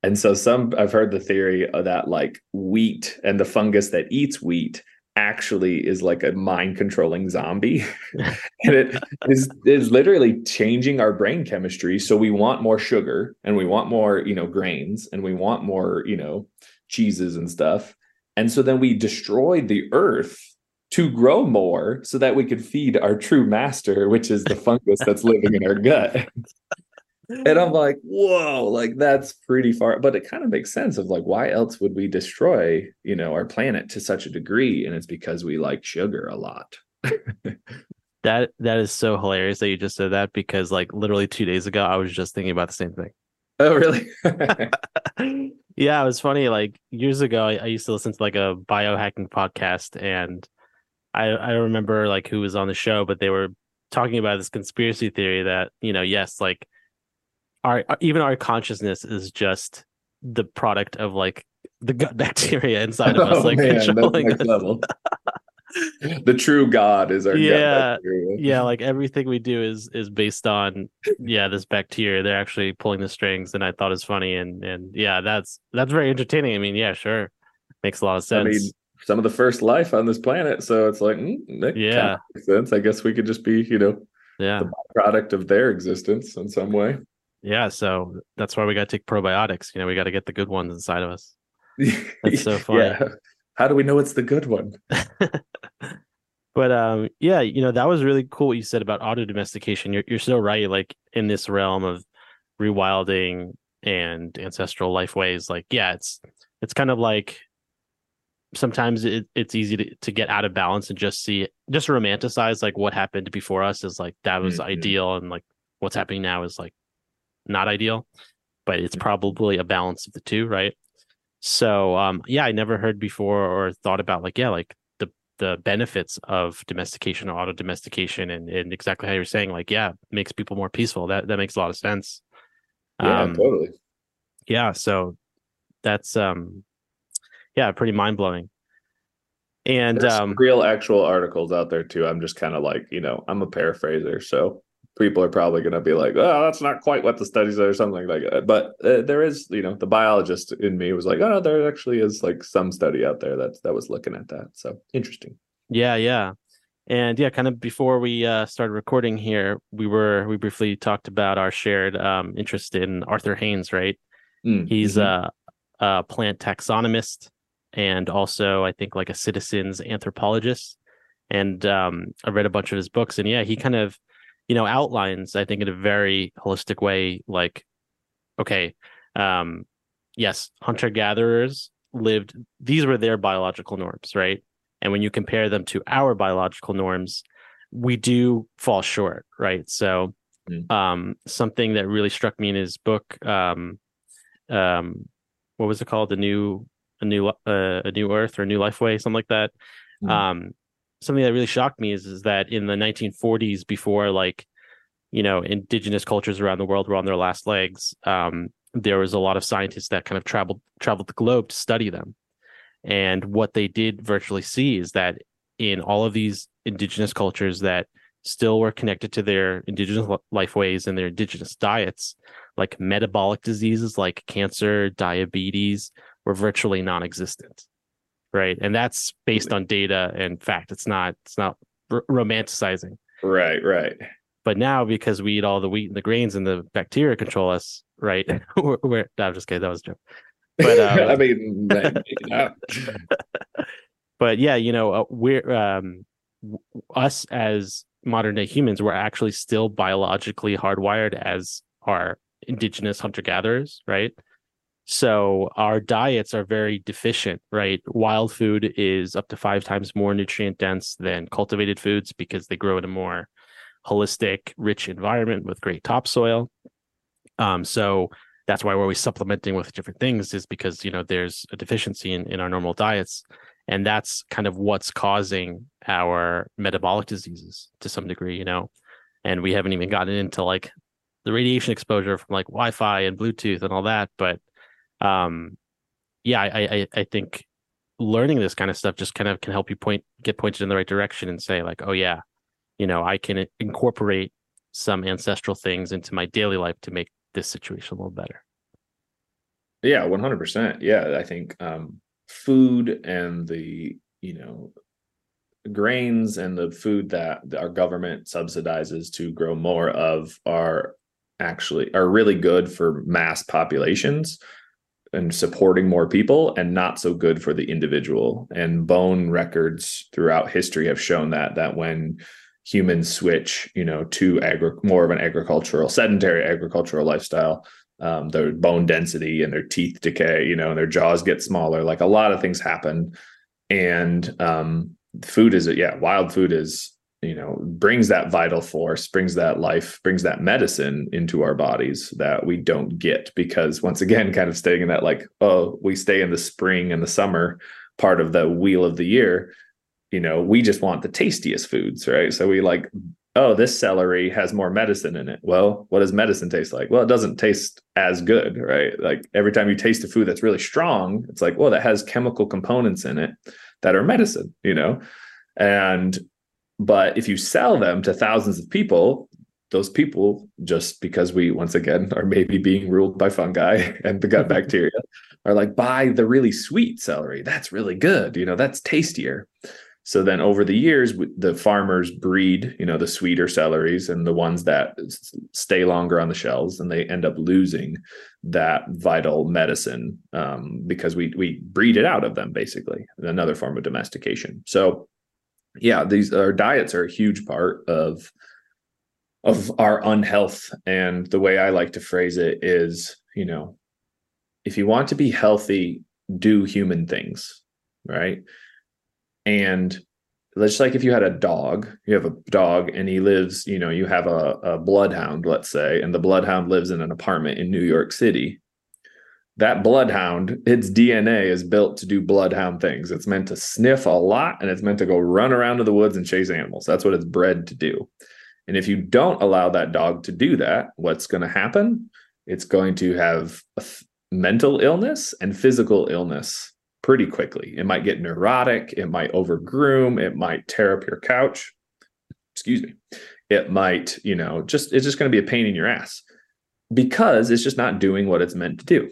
B: And so some i've heard the theory of that like wheat and the fungus that eats wheat actually is like a mind controlling zombie. And it is is literally changing our brain chemistry. So we want more sugar and we want more you know grains and we want more you know cheeses and stuff and so then we destroyed the earth to grow more so that we could feed our true master, which is the fungus that's living in our gut. and I'm like, whoa, like that's pretty far. But it kind of makes sense of like, why else would we destroy, you know, our planet to such a degree? And it's because we like sugar a lot.
A: that that is so hilarious that you just said that because like literally two days ago I was just thinking about the same thing.
B: Oh, really?
A: yeah, it was funny. Like years ago, I, I, used to listen to like a biohacking podcast, and I I remember like who was on the show, but they were talking about this conspiracy theory that you know, yes, like our even our consciousness is just the product of like the gut bacteria inside of us, oh, like man, controlling us.
B: the true god is our
A: yeah. Yeah like everything we do is is based on yeah this bacteria. They're actually pulling the strings and i thought it's funny and and yeah that's that's very entertaining. I mean yeah sure. Makes a lot of sense I mean,
B: some of the first life on this planet so it's like mm, yeah. makes sense. I guess we could just be you know
A: yeah.
B: the product of their existence in some way.
A: Yeah so that's why we got to take probiotics. You know we got to get the good ones inside of us. That's so funny. yeah
B: how do we know it's the good one?
A: but um, yeah, you know that was really cool what you said about auto domestication. You're you're so right. Like in this realm of rewilding and ancestral life ways, like yeah, it's it's kind of like sometimes it, it's easy to, to get out of balance and just see just romanticize like what happened before us is like that was mm-hmm. ideal and like what's happening now is like not ideal but it's probably a balance of the two right so um, yeah, I never heard before or thought about like yeah, like the the benefits of domestication or auto domestication and, and exactly how you're saying like yeah, makes people more peaceful. That that makes a lot of sense.
B: Yeah, um, totally.
A: Yeah, so that's um yeah, pretty mind blowing. And There's um
B: real actual articles out there too. I'm just kind of like, you know, I'm a paraphraser, so people are probably going to be like, "Oh, that's not quite what the studies are," or something like that. But uh, there is, you know, the biologist in me was like, "Oh, there actually is like some study out there that that was looking at that." So interesting.
A: Yeah, yeah, and yeah, kind of before we uh, started recording here, we were we briefly talked about our shared um, interest in Arthur Haines, right? Mm, He's mm-hmm. a, a plant taxonomist and also I think like a citizens anthropologist. And um, I read a bunch of his books, and yeah, he kind of you know, outlines, I think, in a very holistic way, like, okay, um, yes, hunter gatherers lived, these were their biological norms, right? And when you compare them to our biological norms, we do fall short, right? So, mm. um, something that really struck me in his book, um, um, what was it called? A new, a new, uh, a new Earth or a new Life Way, something like that. Mm. Um, something that really shocked me is, is that in the 1940s, before like, you know, indigenous cultures around the world were on their last legs, um, there was a lot of scientists that kind of traveled traveled the globe to study them. And what they did virtually see is that in all of these indigenous cultures that still were connected to their indigenous life ways and their indigenous diets, like metabolic diseases like cancer, diabetes, were virtually non-existent right? And that's based on data and fact. It's not it's not r- romanticizing.
B: Right, right.
A: But now because we eat all the wheat and the grains and the bacteria control us, right? we're, we're no, I'm just kidding. That was a joke.
B: But um, I mean,
A: but yeah, you know, uh, we're um, us as modern day humans, we're actually still biologically hardwired as our indigenous hunter gatherers, right? So our diets are very deficient, right? Wild food is up to five times more nutrient dense than cultivated foods because they grow in a more holistic, rich environment with great topsoil. Um, so that's why we're always supplementing with different things, is because you know there's a deficiency in, in our normal diets. And that's kind of what's causing our metabolic diseases to some degree, you know. And we haven't even gotten into like the radiation exposure from like Wi-Fi and Bluetooth and all that, but um, yeah, I, I I think learning this kind of stuff just kind of can help you point get pointed in the right direction and say like, oh yeah, you know, I can incorporate some ancestral things into my daily life to make this situation a little better.
B: Yeah, one hundred percent. Yeah, I think um, food and the you know grains and the food that our government subsidizes to grow more of are actually are really good for mass populations and supporting more people and not so good for the individual. And bone records throughout history have shown that that when humans switch you know to agri- more of an agricultural sedentary agricultural lifestyle um, their bone density and their teeth decay you know and their jaws get smaller like a lot of things happen. And um, food is yeah wild food is you know brings that vital force brings that life brings that medicine into our bodies that we don't get because once again kind of staying in that like oh we stay in the spring and the summer part of the wheel of the year you know we just want the tastiest foods right? So we like oh this celery has more medicine in it. Well what does medicine taste like? Well it doesn't taste as good right? Like every time you taste a food that's really strong it's like well that has chemical components in it that are medicine you know? And but if you sell them to thousands of people, those people, just because we once again are maybe being ruled by fungi and the gut bacteria, are like, buy the really sweet celery. That's really good. You know, that's tastier. So then over the years, the farmers breed, you know, the sweeter celeries and the ones that stay longer on the shelves, and they end up losing that vital medicine um, because we we breed it out of them, basically. Another form of domestication. So yeah, these our diets are a huge part of of our unhealth. And the way I like to phrase it is, you know, if you want to be healthy, do human things, right? And just like if you had a dog, you have a dog and he lives, you know, you have a, a bloodhound, let's say, and the bloodhound lives in an apartment in New York City that bloodhound, its DNA is built to do bloodhound things. It's meant to sniff a lot and it's meant to go run around to the woods and chase animals. That's what it's bred to do. And if you don't allow that dog to do that, what's going to happen? It's going to have mental illness and physical illness pretty quickly. It might get neurotic, it might overgroom, it might tear up your couch. Excuse me. It might, you know, just it's just going to be a pain in your ass because it's just not doing what it's meant to do.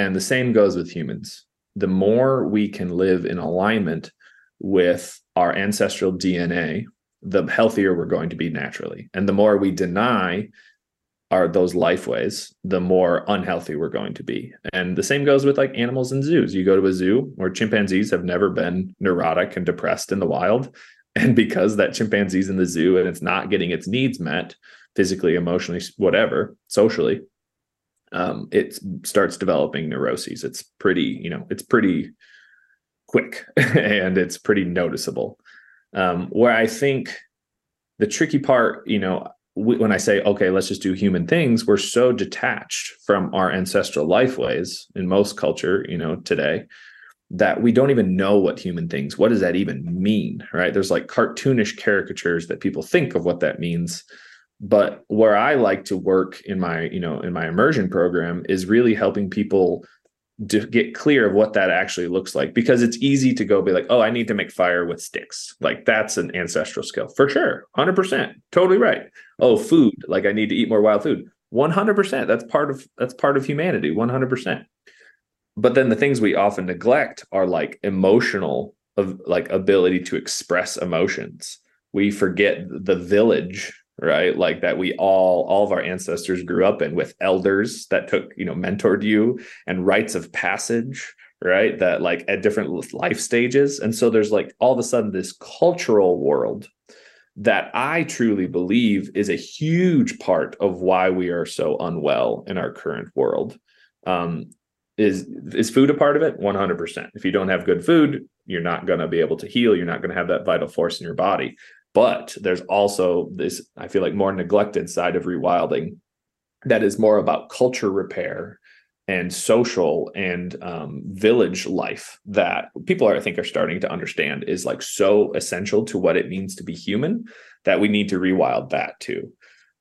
B: And the same goes with humans. The more we can live in alignment with our ancestral DNA, the healthier we're going to be naturally. And the more we deny are those life ways, the more unhealthy we're going to be. And the same goes with like animals in zoos. You go to a zoo where chimpanzees have never been neurotic and depressed in the wild. And because that chimpanzee's in the zoo and it's not getting its needs met physically, emotionally, whatever, socially, um, it starts developing neuroses. It's pretty, you know, it's pretty quick and it's pretty noticeable. Um, where I think the tricky part, you know, when I say, okay, let's just do human things, we're so detached from our ancestral life ways in most culture, you know, today that we don't even know what human things, what does that even mean? Right. There's like cartoonish caricatures that people think of what that means but where i like to work in my you know in my immersion program is really helping people to get clear of what that actually looks like because it's easy to go be like oh i need to make fire with sticks. Like that's an ancestral skill for sure 100% totally right. Oh food like i need to eat more wild food. 100% that's part of that's part of humanity 100% but then the things we often neglect are like emotional of like ability to express emotions. We forget the village right? Like that we all all of our ancestors grew up in with elders that took you know mentored you and rites of passage right? That like at different life stages. And so there's like all of a sudden this cultural world that i truly believe is a huge part of why we are so unwell in our current world. Um is is food a part of it? 100% if you don't have good food you're not going to be able to heal. You're not going to have that vital force in your body but there's also this, I feel like, more neglected side of rewilding that is more about culture repair and social and um, village life that people are, I think, are starting to understand is like so essential to what it means to be human that we need to rewild that too.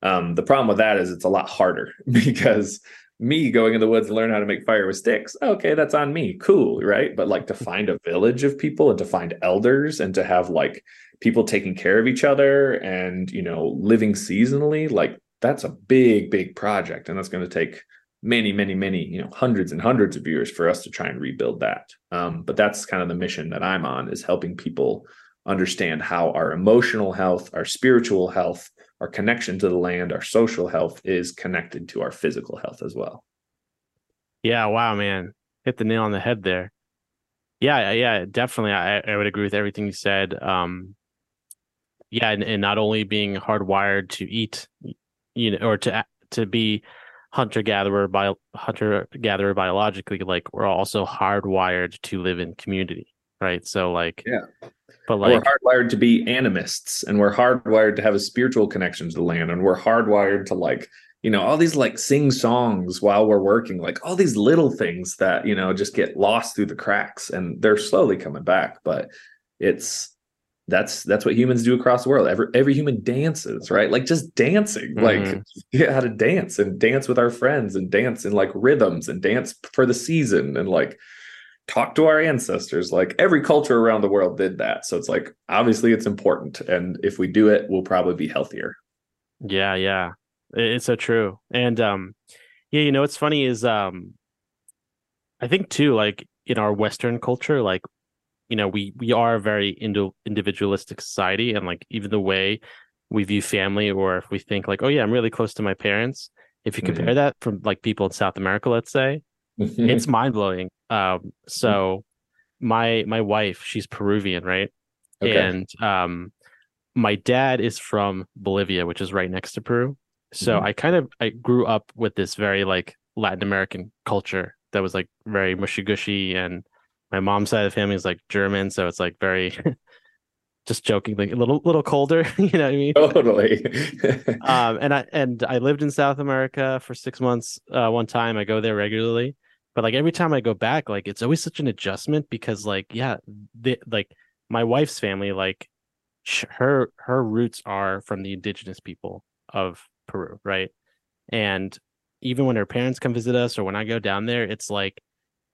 B: Um, the problem with that is it's a lot harder because me going in the woods to learn how to make fire with sticks okay that's on me cool right but like to find a village of people and to find elders and to have like people taking care of each other and you know living seasonally like that's a big big project and that's going to take many many many you know hundreds and hundreds of years for us to try and rebuild that um, but that's kind of the mission that i'm on is helping people understand how our emotional health our spiritual health our connection to the land our social health is connected to our physical health as well
A: yeah wow man hit the nail on the head there. Yeah, yeah, definitely. I, I would agree with everything you said. Um, yeah, and, and not only being hardwired to eat, you know, or to to be hunter gatherer by hunter gatherer biologically, like we're also hardwired to live in community, right? So like,
B: yeah,
A: but like
B: we're hardwired to be animists, and we're hardwired to have a spiritual connection to the land, and we're hardwired to like you know all these like sing songs while we're working like all these little things that you know just get lost through the cracks and they're slowly coming back but it's that's that's what humans do across the world. Every every human dances right? Like just dancing mm-hmm. like yeah how to dance and dance with our friends and dance in like rhythms and dance for the season and like talk to our ancestors. Like every culture around the world did that. So it's like obviously it's important. And if we do it we'll probably be healthier.
A: Yeah yeah. It's so true. And um yeah you know what's funny is um i think too like in our western culture like you know we we are a very indi- individualistic society and like even the way we view family or if we think like oh yeah i'm really close to my parents if you compare mm-hmm. that from like people in south america let's say mm-hmm. it's mind-blowing um so my my wife she's peruvian right okay. and um my dad is from bolivia which is right next to peru so mm-hmm. i kind of i grew up with this very like latin american culture that was like very mushy gushy and my mom's side of the family is like German, so it's like very just joking, like a little little colder. you know what I mean?
B: Totally.
A: um, and I and I lived in South America for six months. Uh, one time, I go there regularly, but like every time I go back, like it's always such an adjustment because like yeah, the, like my wife's family, like her her roots are from the indigenous people of Peru, right? And even when her parents come visit us or when I go down there, it's like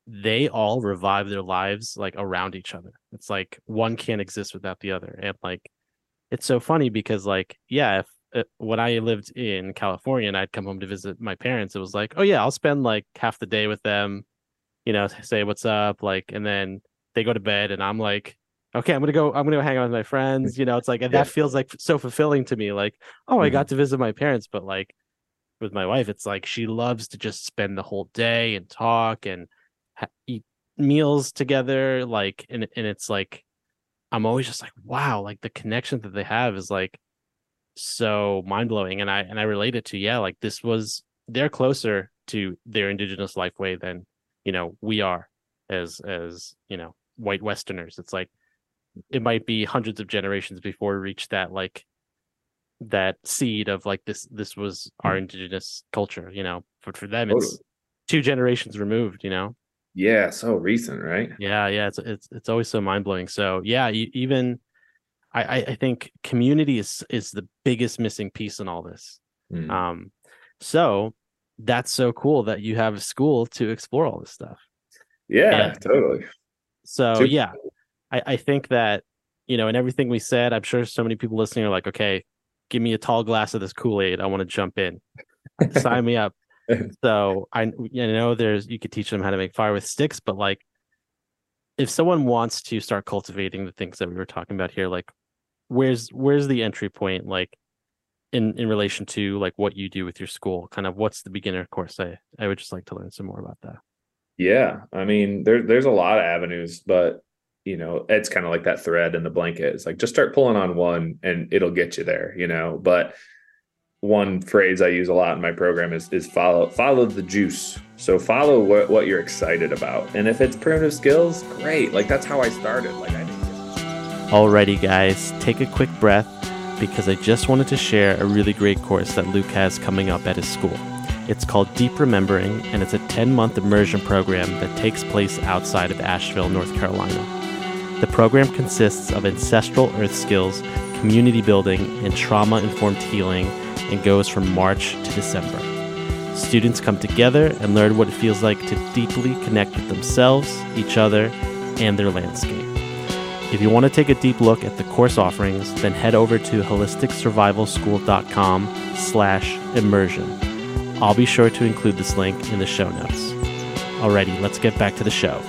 A: they all revive their lives like around each other. It's like one can't exist without the other. And like it's so funny because like yeah, if uh, when I lived in California and I'd come home to visit my parents, it was like, oh yeah, I'll spend like half the day with them, you know, say what's up, like, and then they go to bed and I'm like, okay, I'm gonna go, I'm gonna go hang out with my friends, you know, it's like, and that feels like so fulfilling to me, like, oh, I got mm-hmm. to visit my parents, but like with my wife, it's like she loves to just spend the whole day and talk and ha- eat meals together like and and it's like I'm always just like wow like the connection that they have is like so mind-blowing and I and I relate it to yeah like this was they're closer to their indigenous life way than you know we are as as you know white westerners. It's like it might be hundreds of generations before we reach that like that seed of like this this was our mm. indigenous culture you know but for them it's two generations removed you know
B: yeah, so recent, right?
A: Yeah, yeah. It's it's it's always so mind blowing. So yeah, you, even I I think community is is the biggest missing piece in all this. Mm. Um, so that's so cool that you have a school to explore all this stuff.
B: Yeah, and totally.
A: So Too- yeah, I I think that you know, and everything we said, I'm sure so many people listening are like, okay, give me a tall glass of this Kool Aid. I want to jump in. Sign me up. so I you know there's you could teach them how to make fire with sticks, but like if someone wants to start cultivating the things that we were talking about here, like where's where's the entry point like in in relation to like what you do with your school? Kind of what's the beginner course? I I would just like to learn some more about that.
B: Yeah, I mean there there's a lot of avenues, but you know it's kind of like that thread in the blanket. It's like just start pulling on one and it'll get you there, you know. But one phrase I use a lot in my program is is follow follow the juice. So follow what, what you're excited about. And if it's primitive skills, great. Like that's how I started. Like I
A: Alrighty guys, take a quick breath because I just wanted to share a really great course that Luke has coming up at his school. It's called Deep Remembering, and it's a 10 month immersion program that takes place outside of Asheville, North Carolina. The program consists of ancestral earth skills, community building, and trauma informed healing and goes from March to December. Students come together and learn what it feels like to deeply connect with themselves, each other, and their landscape. If you want to take a deep look at the course offerings, then head over to holisticsurvivalschool.com slash immersion. I'll be sure to include this link in the show notes. Alrighty, let's get back to the show.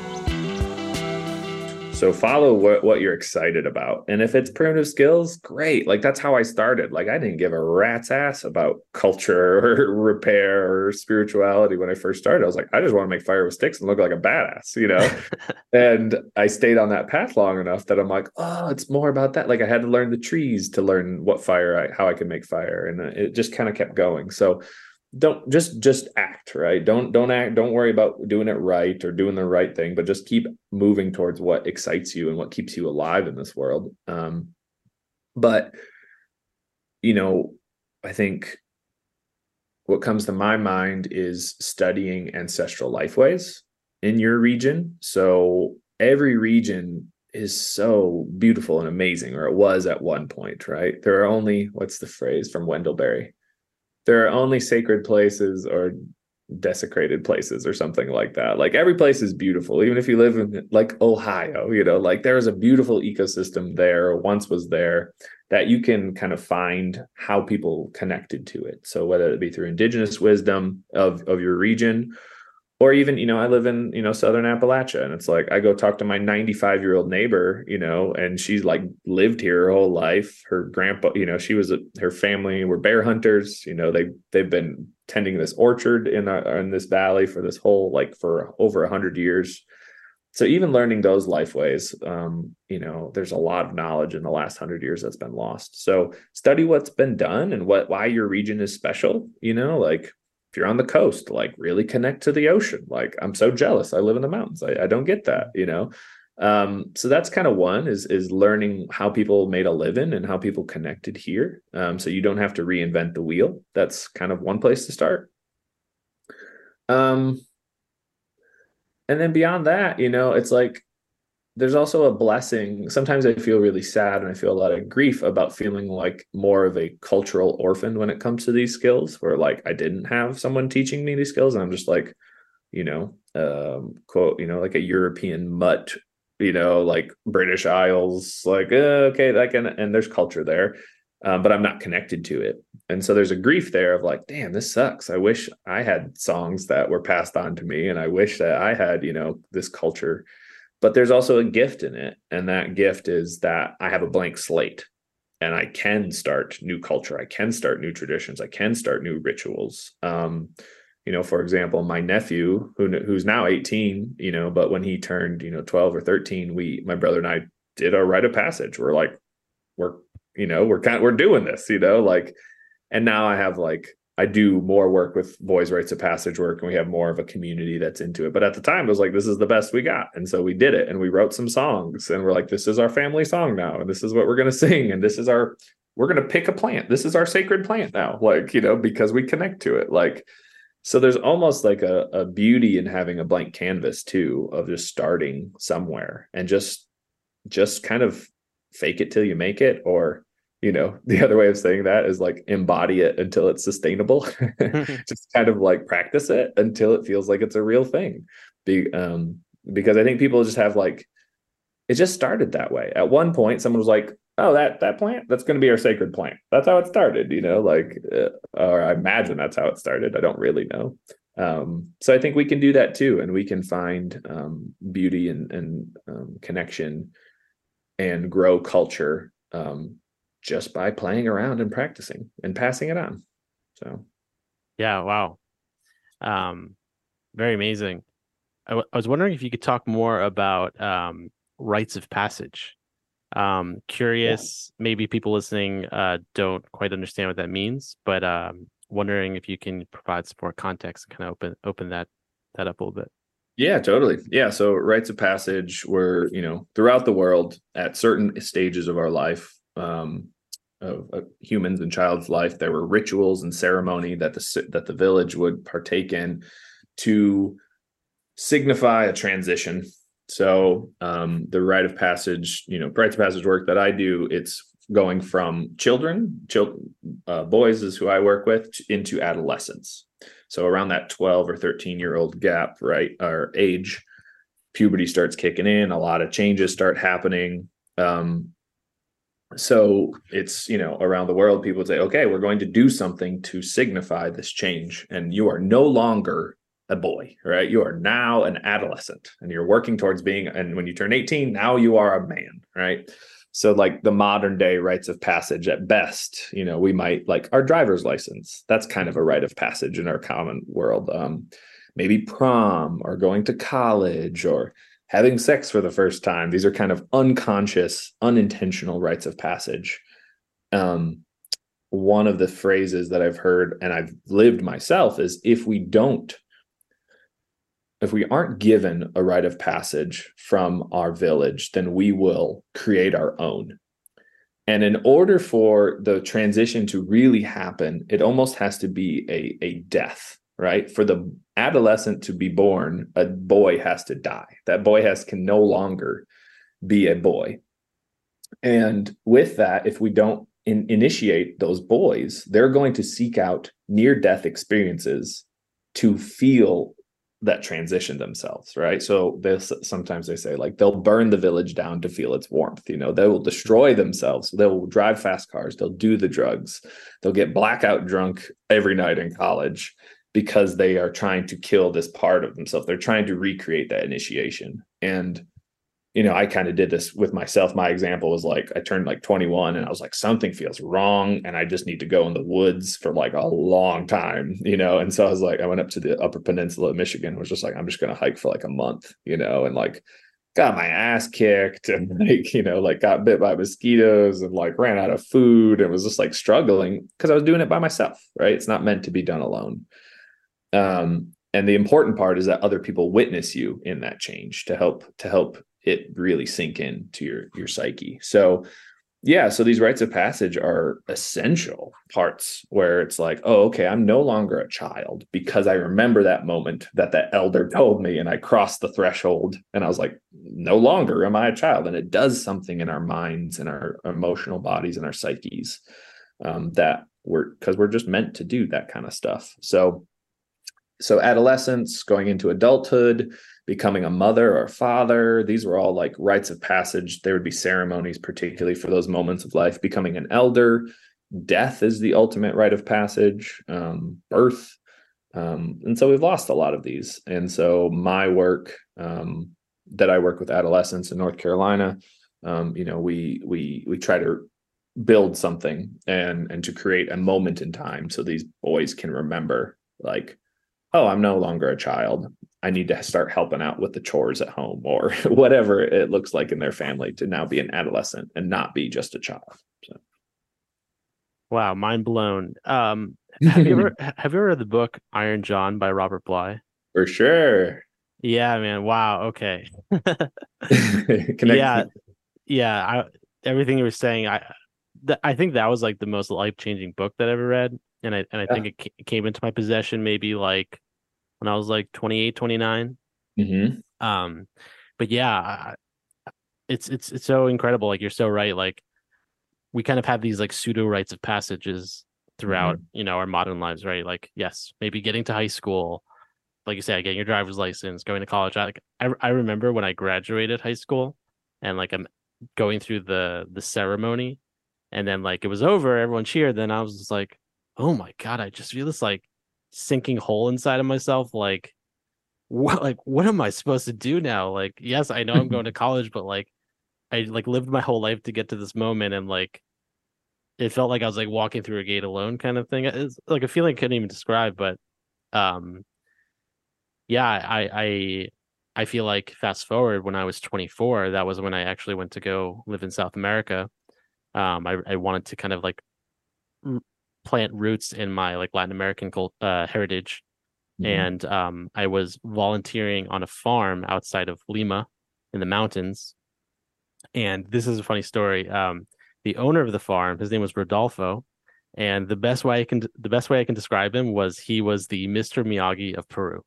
B: So follow what, what you're excited about. And if it's primitive skills, great. Like that's how I started. Like I didn't give a rat's ass about culture or repair or spirituality when I first started. I was like, I just want to make fire with sticks and look like a badass, you know? and I stayed on that path long enough that I'm like, oh, it's more about that. Like I had to learn the trees to learn what fire I, how I can make fire. And it just kind of kept going. So don't just just act right? Don't don't act don't worry about doing it right or doing the right thing but just keep moving towards what excites you and what keeps you alive in this world. Um but you know i think what comes to my mind is studying ancestral lifeways in your region. So every region is so beautiful and amazing or it was at one point right? There are only what's the phrase from wendell berry there are only sacred places or desecrated places or something like that. Like every place is beautiful, even if you live in like Ohio, you know, like there is a beautiful ecosystem there, once was there, that you can kind of find how people connected to it. So whether it be through indigenous wisdom of of your region or even you know i live in you know southern appalachia and it's like i go talk to my 95 year old neighbor you know and she's like lived here her whole life. Her grandpa you know she was a, her family were bear hunters you know they they've been tending this orchard in a, in this valley for this whole like for over 100 years. So even learning those life ways um, you know there's a lot of knowledge in the last 100 years that's been lost. So study what's been done and what why your region is special you know like you're on the coast, like really connect to the ocean. Like I'm so jealous. I live in the mountains. I, I don't get that, you know. Um, so that's kind of one is is learning how people made a living and how people connected here. Um, so you don't have to reinvent the wheel. That's kind of one place to start. Um, and then beyond that, you know, it's like there's also a blessing. Sometimes I feel really sad and I feel a lot of grief about feeling like more of a cultural orphan when it comes to these skills, where like I didn't have someone teaching me these skills. And I'm just like, you know, um, quote, you know, like a European mutt, you know, like British Isles, like, uh, okay, that can, and there's culture there. Um, but I'm not connected to it. And so there's a grief there of like, damn, this sucks. I wish I had songs that were passed on to me. And I wish that I had, you know, this culture but there's also a gift in it and that gift is that i have a blank slate and i can start new culture i can start new traditions i can start new rituals. Um, you know for example my nephew who who's now 18 you know but when he turned you know 12 or 13 we my brother and i did a rite of passage. We're like we're you know we're kind of, we're doing this you know like and now i have like I do more work with boys' rites of passage work, and we have more of a community that's into it. But at the time, it was like, this is the best we got. And so we did it and we wrote some songs and we're like, this is our family song now. And this is what we're going to sing. And this is our, we're going to pick a plant. This is our sacred plant now. Like, you know, because we connect to it. Like, so there's almost like a, a beauty in having a blank canvas too, of just starting somewhere and just, just kind of fake it till you make it or you know the other way of saying that is like embody it until it's sustainable. Just kind of like practice it until it feels like it's a real thing. Be, um, because i think people just have like it just started that way. At one point someone was like oh that that plant that's going to be our sacred plant. That's how it started you know like uh, or i imagine that's how it started. I don't really know. Um, so i think we can do that too and we can find um, beauty and, and um, connection and grow culture um, just by playing around and practicing and passing it on. So,
A: yeah, wow, um, very amazing. I, w- I was wondering if you could talk more about um, rites of passage. Um, curious, yeah. maybe people listening uh, don't quite understand what that means, but um, wondering if you can provide some more context and kind of open open that that up a little bit.
B: Yeah, totally. Yeah. So rites of passage were, you know, throughout the world at certain stages of our life, um, of, humans and child's life. There were rituals and ceremony that the that the village would partake in to signify a transition. So um, the rite of passage, you know, rite of passage work that I do, it's going from children, children, uh, boys is who I work with, into adolescence. So around that 12 or 13 year old gap, right, or age, puberty starts kicking in. A lot of changes start happening. Um, so it's you know around the world people would say okay we're going to do something to signify this change and you are no longer a boy, right? You are now an adolescent and you're working towards being, and when you turn 18, now you are a man, right? So, like the modern day rites of passage at best, you know, we might like our driver's license. That's kind of a rite of passage in our common world. Um, maybe prom or going to college or having sex for the first time. These are kind of unconscious, unintentional rites of passage. Um, one of the phrases that I've heard and I've lived myself is if we don't if we aren't given a rite of passage from our village, then we will create our own. And in order for the transition to really happen, it almost has to be a, a death, right? For the adolescent to be born, a boy has to die. That boy has can no longer be a boy. And with that, if we don't in, initiate those boys, they're going to seek out near death experiences to feel that transition themselves right? So this sometimes they say like they'll burn the village down to feel its warmth you know? They will destroy themselves. They will drive fast cars. They'll do the drugs. They'll get blackout drunk every night in college because they are trying to kill this part of themselves they're trying to recreate that initiation and you know, I kind of did this with myself. My example was like I turned like 21 and I was like, something feels wrong. And I just need to go in the woods for like a long time, you know. And so I was like, I went up to the upper peninsula of Michigan, was just like, I'm just gonna hike for like a month, you know, and like got my ass kicked and like, you know, like got bit by mosquitoes and like ran out of food and was just like struggling because I was doing it by myself, right? It's not meant to be done alone. Um, and the important part is that other people witness you in that change to help to help it really sink in to your your psyche. So yeah, so these rites of passage are essential parts where it's like, oh, okay, I'm no longer a child because I remember that moment that that elder told me and I crossed the threshold and I was like, no longer am I a child. And it does something in our minds and our emotional bodies and our psyches um, that we're because we're just meant to do that kind of stuff. So so adolescence going into adulthood becoming a mother or father. These were all like rites of passage. There would be ceremonies, particularly for those moments of life. Becoming an elder, death is the ultimate rite of passage, um, birth. Um, and so we've lost a lot of these. And so my work um, that I work with adolescents in North Carolina, um, you know, we we we try to build something and and to create a moment in time so these boys can remember like oh i'm no longer a child I need to start helping out with the chores at home or whatever it looks like in their family to now be an adolescent and not be just a child. So.
A: Wow, mind blown. Um, have you ever have you ever read the book Iron John by Robert Bly?
B: For sure.
A: Yeah, man. Wow. Okay. yeah, yeah. I, everything you were saying, I th- I think that was like the most life changing book that I ever read, and I and I yeah. think it, c- came into my possession maybe like when I was like 28, 29.
B: Mm-hmm.
A: Um, but yeah, it's it's it's so incredible. Like you're so right. Like we kind of have these like pseudo rites of passages throughout, mm-hmm. you know, our modern lives, right? Like yes, maybe getting to high school, like you said, getting your driver's license, going to college. I, like I, I remember when I graduated high school, and like I'm going through the the ceremony, and then like it was over, everyone cheered. Then I was just like, oh my god, I just feel this like sinking hole inside of myself like what like what am i supposed to do now? Like yes i know i'm going to college but like i like lived my whole life to get to this moment and like it felt like i was like walking through a gate alone kind of thing. It's like a feeling i couldn't even describe but um yeah i i i feel like fast forward when i was 24 that was when i actually went to go live in south america. Um i, I wanted to kind of like plant roots in my like Latin American cult, uh, heritage. Mm-hmm. And um, I was volunteering on a farm outside of Lima in the mountains. And this is a funny story. Um, the owner of the farm, his name was Rodolfo, and the best way I can the best way I can describe him was he was the Mr. Miyagi of Peru.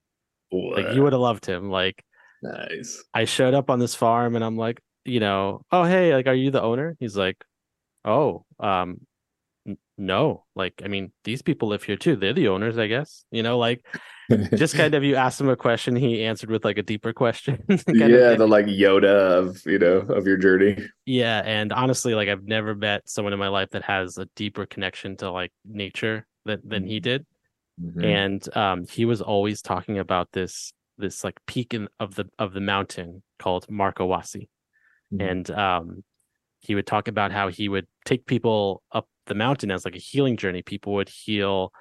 A: What? Like you would have loved him. Like
B: nice.
A: I showed up on this farm and I'm like, you know, oh hey, like are you the owner? He's like, oh, um, no like i mean these people live here too they're the owners i guess you know like just kind of you asked him a question he answered with like a deeper question
B: yeah the like yoda of you know of your journey
A: yeah and honestly like i've never met someone in my life that has a deeper connection to like nature than, than he mm-hmm. did
B: Mhm.
A: and um, he was always talking about this this like peak in, of the of the mountain called Marcahuasi,
B: Mhm.
A: and um, he would talk about how he would take people up the mountain as like a healing journey. People would heal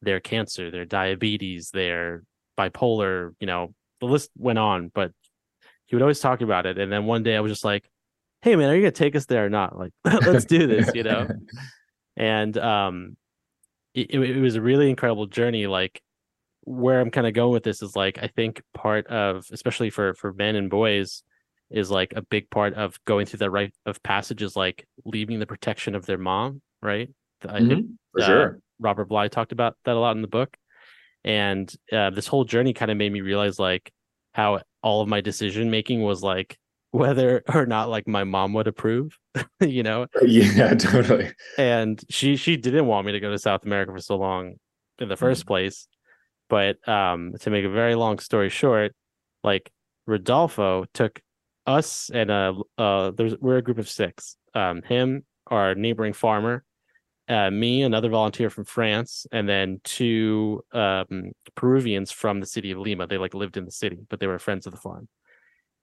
A: their cancer, their diabetes, their bipolar. You know, the list went on, but he would always talk about it. And then one day I was just like, "Hey, man, are you gonna take us there or not? Like, let's do this," you know and um it, it was a really incredible journey like where i'm kind of going with this is like i think part of especially for for men and boys is like a big part of going through that rite of passage is like leaving the protection of their mom right i think.
B: For
A: uh,
B: sure.
A: robert bly talked about that a lot in the book and uh, this whole journey kind of made me realize like how all of my decision making was like whether or not like my mom would approve you know
B: Yeah, totally.
A: and she she didn't want me to go to South America for so long in the first place. But um to make a very long story short, like Rodolfo took us and uh uh there's we're a group of six. Um him, our neighboring farmer, uh me, another volunteer from France, and then two um Peruvians from the city of Lima. They like lived in the city, but they were friends of the farm.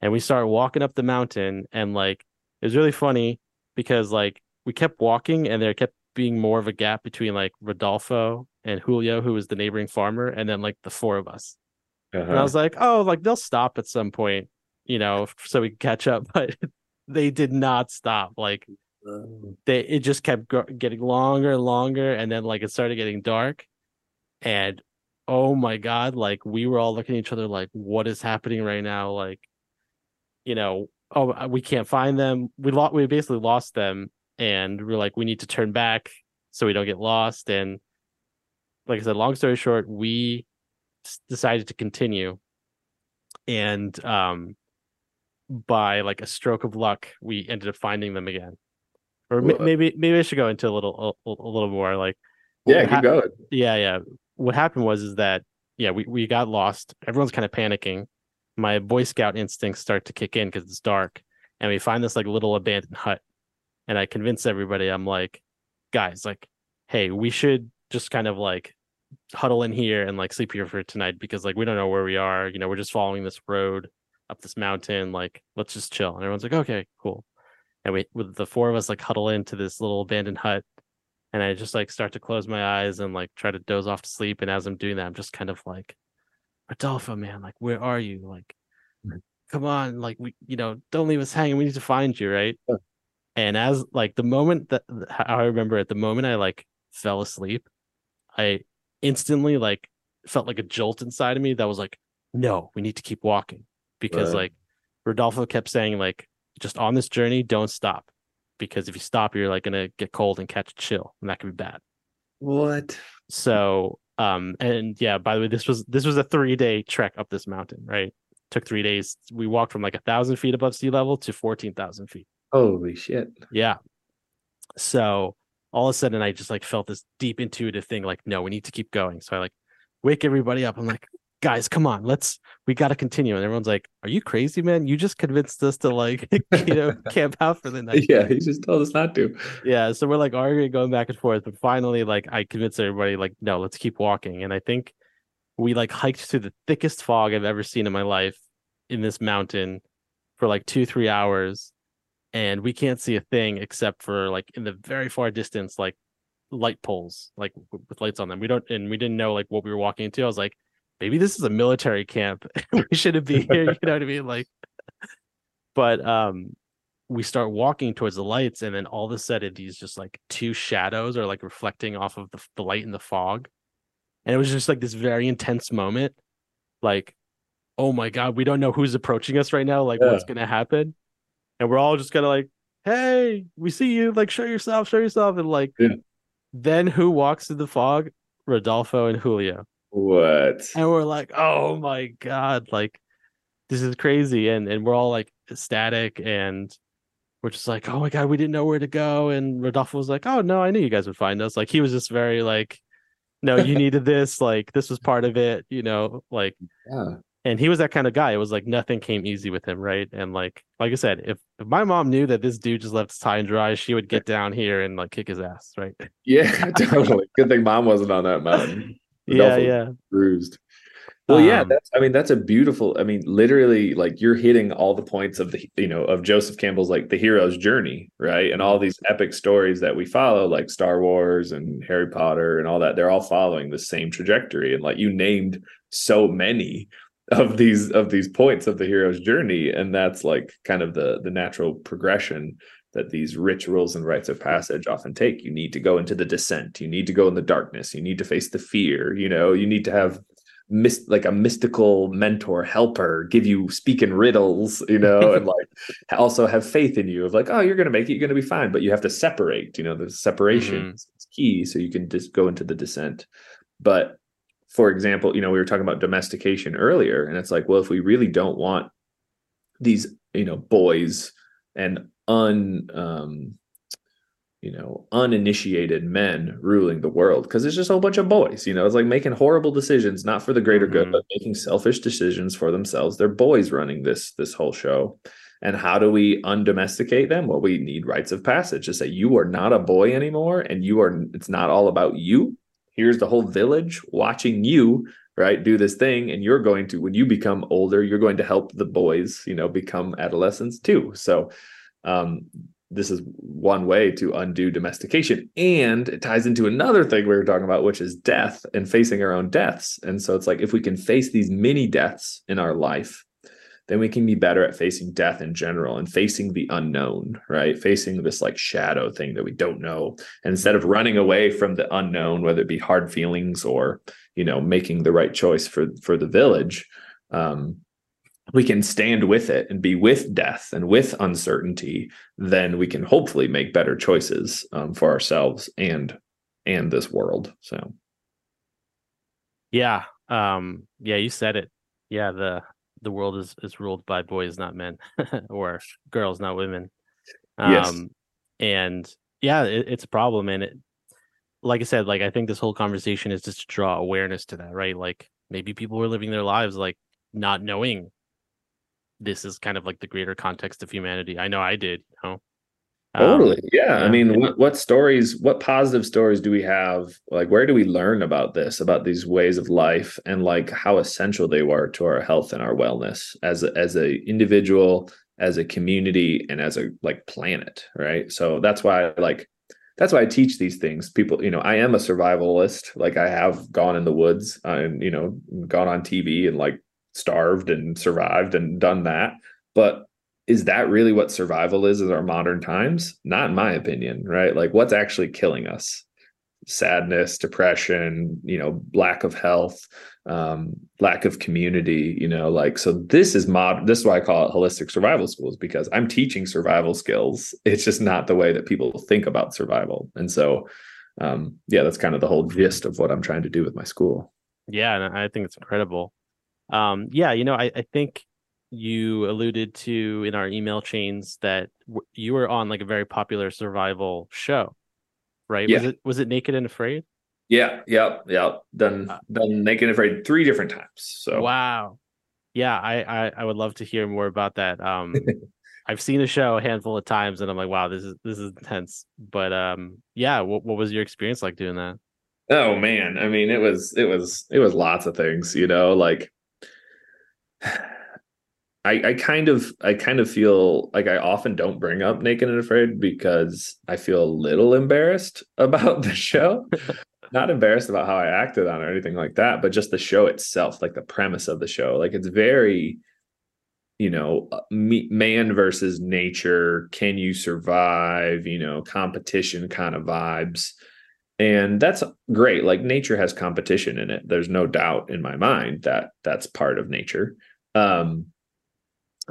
A: And we started walking up the mountain and like it was really funny because like we kept walking and there kept being more of a gap between like Rodolfo and Julio, who was the neighboring farmer, and then like the four of us. And I
B: Uh-huh.
A: was like, oh, like they'll stop at some point, you know, so we can catch up. But they did not stop. Like they, it just kept getting longer and longer, and then like it started getting dark, and oh my god, like we were all looking at each other like, what is happening right now? Like, you know, oh, uh, we can't find them. We lost. We basically lost them, and we're like, we need to turn back so we don't get lost. And like I said, long story short, we decided to continue, and um, by like a stroke of luck, we ended up finding them again. Or
B: Wha-
A: maybe maybe I should go into a little a, a little more like
B: Yeah, keep going.
A: yeah, yeah. What happened was is that yeah, we, we got lost. Everyone's kind of panicking. My Boy Scout instincts start to kick in because it's dark, and we find this like little abandoned hut. And I convince everybody, I'm like, guys, like, hey, we should just kind of like huddle in here and like sleep here for tonight because like we don't know where we are. You know, we're just following this road up this mountain. Like, let's just chill. And everyone's like, okay, cool. And we with the four of us like huddle into this little abandoned hut and I just like start to close my eyes and like try to doze off to sleep. And as I'm doing that, I'm just kind of like, Rodolfo, man, like, where are you? Like,
B: Mhm.
A: come on, like, we, you know, don't leave us hanging. We need to find you, right?
B: Yeah.
A: And as like the moment that I remember at the moment I like fell asleep, I instantly like felt like a jolt inside of me that was like, no, we need to keep walking because
B: Right.
A: like Rodolfo kept saying like, just on this journey, don't stop because if you stop, you're like gonna get cold and catch a chill, and that could be bad.
B: What?
A: So, um, and yeah, by the way, this was this was a three day trek up this mountain, right? Took three days. We walked from like a thousand feet above sea level to fourteen thousand feet.
B: Holy shit.
A: Yeah. So all of a sudden, I just like felt this deep intuitive thing, like, no, we need to keep going. So I like wake everybody up. I'm like, guys, come on, let's we got to continue. And everyone's like, are you crazy, man? You just convinced us to like, you know, camp out for the night.
B: Yeah, he just told us not to.
A: yeah so we're like arguing going back and forth but finally like i convinced everybody like no let's keep walking and i think we like hiked through the thickest fog i've ever seen in my life in this mountain for like two three hours and we can't see a thing except for like in the very far distance like light poles like with lights on them we don't and we didn't know like what we were walking into i was like maybe this is a military camp. We shouldn't be here you know what i mean? Like but um we start walking towards the lights and then all of a sudden these just like two shadows are like reflecting off of the, the light in the fog. And it was just like this very intense moment like oh my god we don't know who's approaching us right now like what's gonna happen. And we're all just kind of like hey we see you like show yourself show yourself. And like
B: Yeah.
A: then who walks through the fog? Rodolfo and julio
B: What?
A: and we're like oh my god like this is crazy and and we're all like ecstatic and we're just like oh my god we didn't know where to go and rodolfo was like oh no i knew you guys would find us like he was just very like no you needed this like this was part of it you know like
B: Yeah.
A: and he was that kind of guy it was like nothing came easy with him right and like like i said if, if my mom knew that this dude just left his tie and dry she would get down here and like kick his ass right
B: Yeah, totally. Good thing mom wasn't on that mountain.
A: Yeah, yeah.
B: Bruised. Well, yeah, um, that's I mean that's a beautiful. I mean, literally, like you're hitting all the points of the you know of Joseph Campbell's like the hero's journey, right? And all these epic stories that we follow, like Star Wars and Harry Potter and all that, they're all following the same trajectory. And like you named so many of these of these points of the hero's journey, and that's like kind of the the natural progression that these rituals and rites of passage often take. You need to go into the descent. You need to go in the darkness. You need to face the fear. You know, you need to have mis- like a mystical mentor helper give you speaking riddles you know and like also have faith in you of like oh you're gonna make it you're gonna be fine but you have to separate you know the separation mm-hmm. is key so you can just go into the descent but for example you know we were talking about domestication earlier and it's like well if we really don't want these you know boys and un um you know, uninitiated men ruling the world because it's just a whole bunch of boys. You know, it's like making horrible decisions, not for the greater mm-hmm. good, but making selfish decisions for themselves. They're boys running this this whole show. And how do we undomesticate them? Well, we need rites of passage to say you are not a boy anymore, and you are. It's not all about you. Here's the whole village watching you right do this thing and you're going to when you become older you're going to help the boys you know become adolescents too so um this is one way to undo domestication. And it ties into another thing we were talking about which is death and facing our own deaths. And so it's like if we can face these mini deaths in our life then we can be better at facing death in general and facing the unknown right? Facing this like shadow thing that we don't know. And instead of running away from the unknown whether it be hard feelings or you know making the right choice for for the village um, we can stand with it and be with death and with uncertainty, then we can hopefully make better choices um, for ourselves and and this world. So,
A: yeah, um, yeah, you said it. Yeah, the the world is is ruled by boys, not men, or girls, not women. Um, yes. and yeah, it, it's a problem, and it, like I said, like I think this whole conversation is just to draw awareness to that, right? Like maybe people were living their lives like not knowing this is kind of like the greater context of humanity. I know I did. You know?
B: Totally. Um, yeah. yeah. I mean, what, what stories, what positive stories do we have? Like, where do we learn about this, about these ways of life and like how essential they were to our health and our wellness as a, as a individual, as a community and as a like planet. Right. So that's why like, that's why I teach these things. People, you know, I am a survivalist. Like I have gone in the woods and, you know, gone on TV and like starved and survived and done that. But is that really what survival is in our modern times? Not in my opinion, right? Like what's actually killing us? Sadness, depression, you know, lack of health, um, lack of community, you know, like so this is mod this is why I call it holistic survival schools because I'm teaching survival skills. It's just not the way that people think about survival. And so um, yeah, that's kind of the whole gist of what I'm trying to do with my school.
A: Yeah, and I think it's incredible. Um, yeah, you know, I, I think you alluded to in our email chains that w- you were on like a very popular survival show, right? Yeah. Was it was it Naked and Afraid?
B: Yeah, yeah, yeah. Done uh, done Naked and Afraid three different times. So
A: wow, yeah, I I, I would love to hear more about that. Um, I've seen the show a handful of times, and I'm like, wow, this is this is intense. But um, yeah, what what was your experience like doing that?
B: Oh man, I mean, it was it was it was lots of things, you know, like I, I kind of I kind of feel like I often don't bring up Naked and Afraid because I feel a little embarrassed about the show. Not embarrassed about how I acted on it or anything like that, but just the show itself, like the premise of the show. Like it's very, you know, uh, man versus nature. Can you survive? You know, competition kind of vibes and that's great like nature has competition in it there's no doubt in my mind that that's part of nature um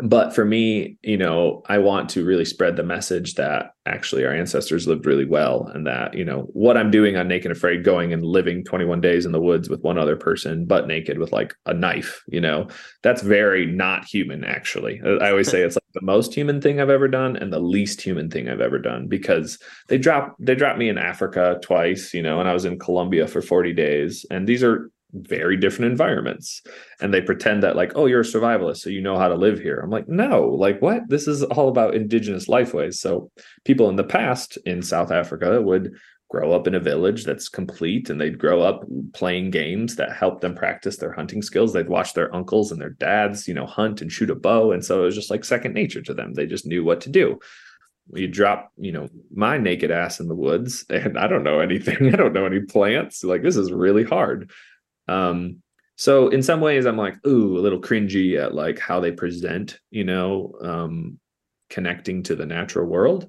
B: but for me you know i want to really spread the message that actually our ancestors lived really well and that you know what i'm doing on naked afraid going and living 21 days in the woods with one other person butt naked with like a knife you know that's very not human actually. I always say it's like the most human thing i've ever done and the least human thing i've ever done because they dropped they dropped me in africa twice you know and i was in colombia for 40 days. And these are very different environments. And they pretend that like oh you're a survivalist so you know how to live here. I'm like no like what? This is all about indigenous lifeways so people in the past in south africa would grow up in a village that's complete and they'd grow up playing games that help them practice their hunting skills. They'd watch their uncles and their dads you know hunt and shoot a bow and so it was just like second nature to them. They just knew what to do. You drop you know my naked ass in the woods and i don't know anything. I don't know any plants. Like this is really hard um so in some ways i'm like ooh a little cringy at like how they present you know um connecting to the natural world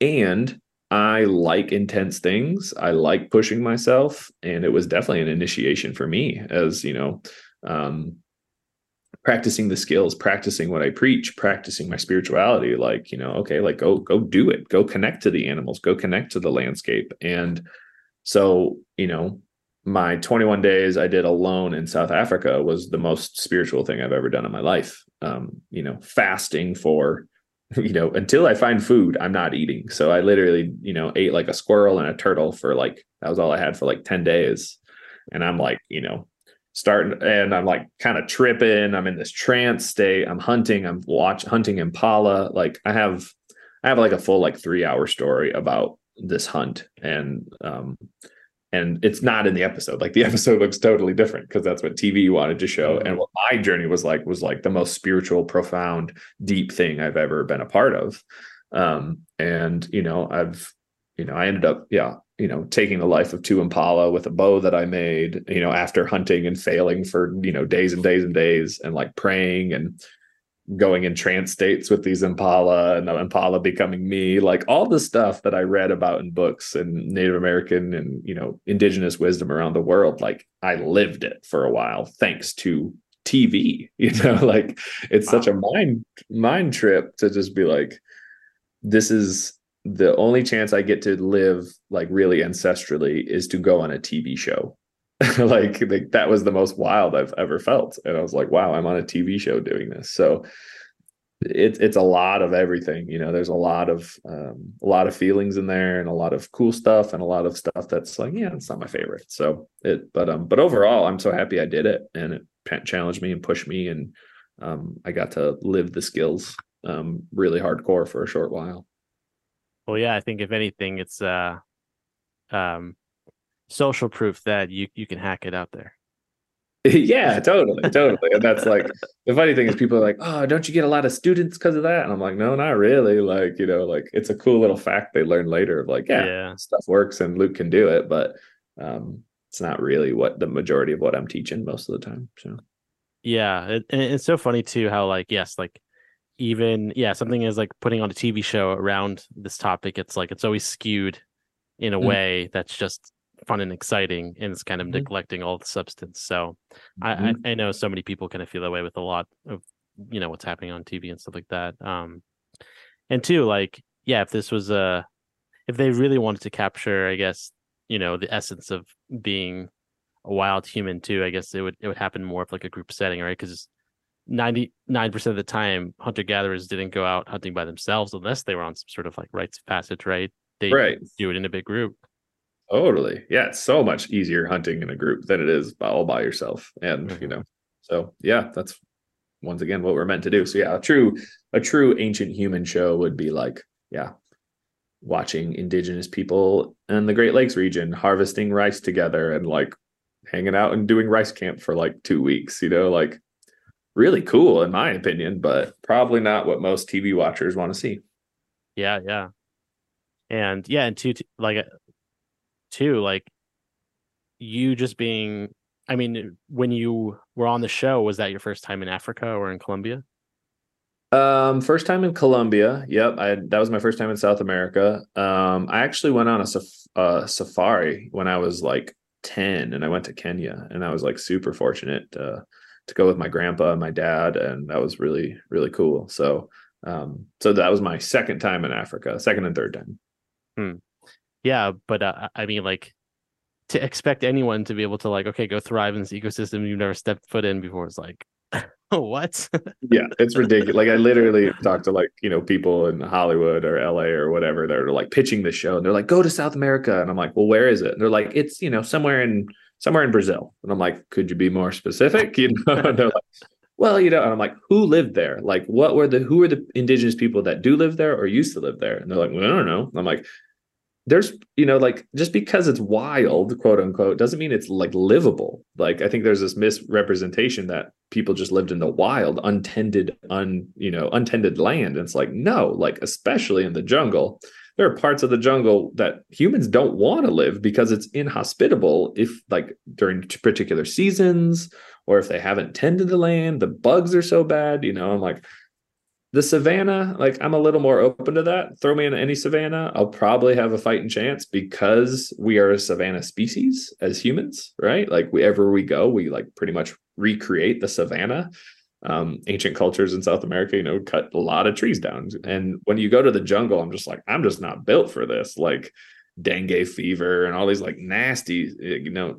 B: and I like intense things. I like pushing myself, and it was definitely an initiation for me as you know, um, practicing the skills, practicing what I preach, practicing my spirituality. Like you know, okay, like go go do it, go connect to the animals, go connect to the landscape, and so you know, my 21 days I did alone in South Africa was the most spiritual thing I've ever done in my life. Um, you know, fasting for you know, until I find food, I'm not eating. So I literally, you know, ate like a squirrel and a turtle for like that was all I had for like 10 days. And I'm like, you know, starting and I'm like kind of tripping. I'm in this trance state. I'm hunting. I'm watch hunting impala. Like I have I have like a full like three hour story about this hunt. And um and it's not in the episode. Like the episode looks totally different because that's what tv wanted to show. And mm-hmm. what my journey was like was like the most spiritual profound deep thing i've ever been a part of. Um and you know i've you know i ended up yeah you know taking the life of two impala with a bow that i made you know after hunting and failing for you know days and days and days and like praying and going in trance states with these impala and the impala becoming me like all the stuff that i read about in books and native american and you know indigenous wisdom around the world like i lived it for a while thanks to tv you know like it's wow. such a mind mind trip to just be like this is the only chance i get to live like really ancestrally is to go on a tv show like, like that was the most wild I've ever felt. And I was like, wow, I'm on a TV show doing this. So it's it's a lot of everything. You know, there's a lot of um, a lot of feelings in there and a lot of cool stuff and a lot of stuff that's like, yeah, it's not my favorite. So it, but um, but overall, I'm so happy I did it and it challenged me and pushed me and um, I got to live the skills um really hardcore for a short while.
A: Well, yeah, I think if anything, it's uh um social proof that you you can hack it out there.
B: yeah, totally, totally. And that's like the funny thing is people are like, "Oh, don't you get a lot of students because of that?" And I'm like, "No, not really." Like, you know, like it's a cool little fact they learn later of like, yeah, yeah. stuff works and Luke can do it, but um it's not really what the majority of what I'm teaching most of the time. So
A: yeah, it, and it's so funny too how like yes, like even yeah, something is like putting on a TV show around this topic. It's like it's always skewed in a mm. way that's just fun and exciting and it's kind of mm-hmm. neglecting all the substance so mm-hmm. I, I know so many people kind of feel that way with a lot of you know what's happening on tv and stuff like that um and two like yeah if this was a if they really wanted to capture i guess you know the essence of being a wild human too i guess it would it would happen more of like a group setting right because 99% of the time hunter gatherers didn't go out hunting by themselves unless they were on some sort of like rites of passage right they right. do it in a big group
B: Totally. Yeah, it's so much easier hunting in a group than it is all by yourself. And mm-hmm. you know, so yeah, that's once again what we're meant to do. So yeah, a true a true ancient human show would be like, yeah, watching indigenous people in the Great Lakes region harvesting rice together and like hanging out and doing rice camp for like two weeks, you know, like really cool in my opinion, but probably not what most TV watchers want to see.
A: Yeah, yeah. And yeah, and two like too like you just being i mean when you were on the show was that your first time in africa or in colombia?
B: Um first time in colombia. Yep i that was my first time in south america. Um i actually went on a saf- uh, safari when i was like 10 and i went to kenya and i was like super fortunate to go with my grandpa and my dad and that was really really cool. So um so that was my second time in africa second and third time.
A: Hmm yeah, but uh, I mean, like to expect anyone to be able to like, okay, go thrive in this ecosystem you've never stepped foot in before is like, what?
B: yeah, it's ridiculous. Like I literally talked to like you know people in Hollywood or LA or whatever that are like pitching the show, and they're like, go to South America, and I'm like, well, where is it? And they're like, it's you know somewhere in somewhere in Brazil, and I'm like, could you be more specific? You know, and they're like. Well, you know, and I'm like, who lived there? Like, what were the who were the indigenous people that do live there or used to live there? And they're like, well, I don't know. I'm like, there's you know like just because it's wild quote unquote doesn't mean it's like livable. Like i think there's this misrepresentation that people just lived in the wild untended un you know untended land. And it's like no like especially in the jungle. There are parts of the jungle that humans don't want to live because it's inhospitable if like during particular seasons or if they haven't tended the land the bugs are so bad you know i'm like the savannah, like I'm a little more open to that. Throw me in any savannah, I'll probably have a fighting chance because we are a savannah species as humans, right? Like wherever we go, we like pretty much recreate the savannah. Um, ancient cultures in South America, you know, cut a lot of trees down. And when you go to the jungle, I'm just like, I'm just not built for this. Like dengue fever and all these like nasty, you know,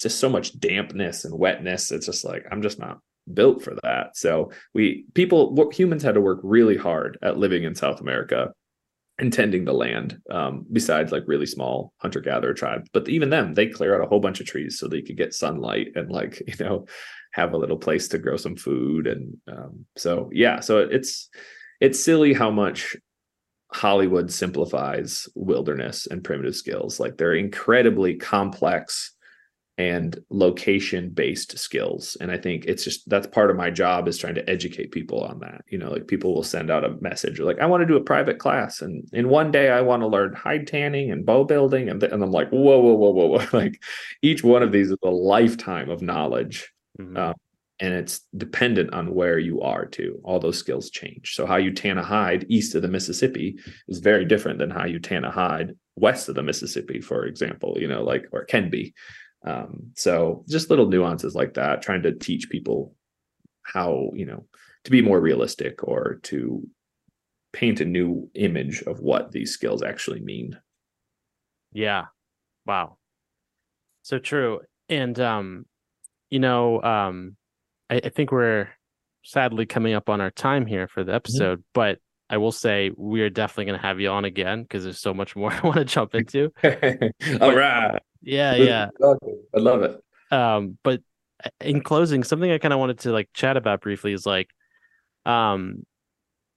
B: just so much dampness and wetness. It's just like, I'm just not built for that. So we people humans had to work really hard at living in South America and tending the land. Um, besides like really small hunter gatherer tribes, but even them they clear out a whole bunch of trees so they could get sunlight and like you know have a little place to grow some food. And um, so yeah, so it's it's silly how much Hollywood simplifies wilderness and primitive skills. Like they're incredibly complex and location based skills. And i think it's just that's part of my job is trying to educate people on that. You know like people will send out a message like i want to do a private class and in one day i want to learn hide tanning and bow building and, th- and i'm like whoa whoa whoa whoa whoa. Like each one of these is a lifetime of knowledge mm-hmm. um, and it's dependent on where you are too. All those skills change. So how you tan a hide east of the mississippi is very different than how you tan a hide west of the mississippi for example you know like or can be um, so just little nuances like that, trying to teach people how, you know, to be more realistic or to paint a new image of what these skills actually mean.
A: Yeah. Wow. So true. And um, you know, um I, I think we're sadly coming up on our time here for the mm-hmm. episode, mm-hmm. but I will say we are definitely going to have you on again because there's so much more I want to jump into.
B: All right.
A: Yeah, yeah.
B: I love it.
A: Um, but uh, in closing, something I kind of wanted to like chat about briefly is like, um,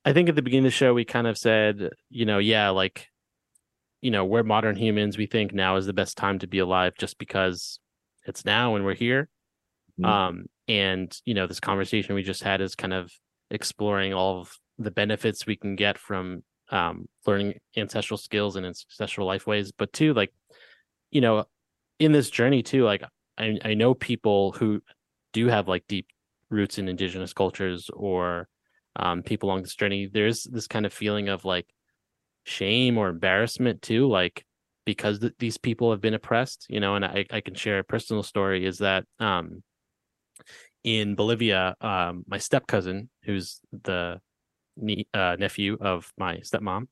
A: I think at the beginning of the show we kind of said, you know, yeah, like, you know, we're modern humans. We think now is the best time to be alive just because it's now and we're here. Mm-hmm. Um, and you know, this conversation we just had is kind of exploring all of the benefits we can get from um, learning ancestral skills and ancestral life ways, but too, like, you know, in this journey too, like I, I know people who do have like deep roots in indigenous cultures or um, people along this journey. There's this kind of feeling of like shame or embarrassment too, like because th- these people have been oppressed, you know. And I, I can share a personal story is that um, in Bolivia, um, my step cousin, who's the ne- uh, nephew of my stepmom,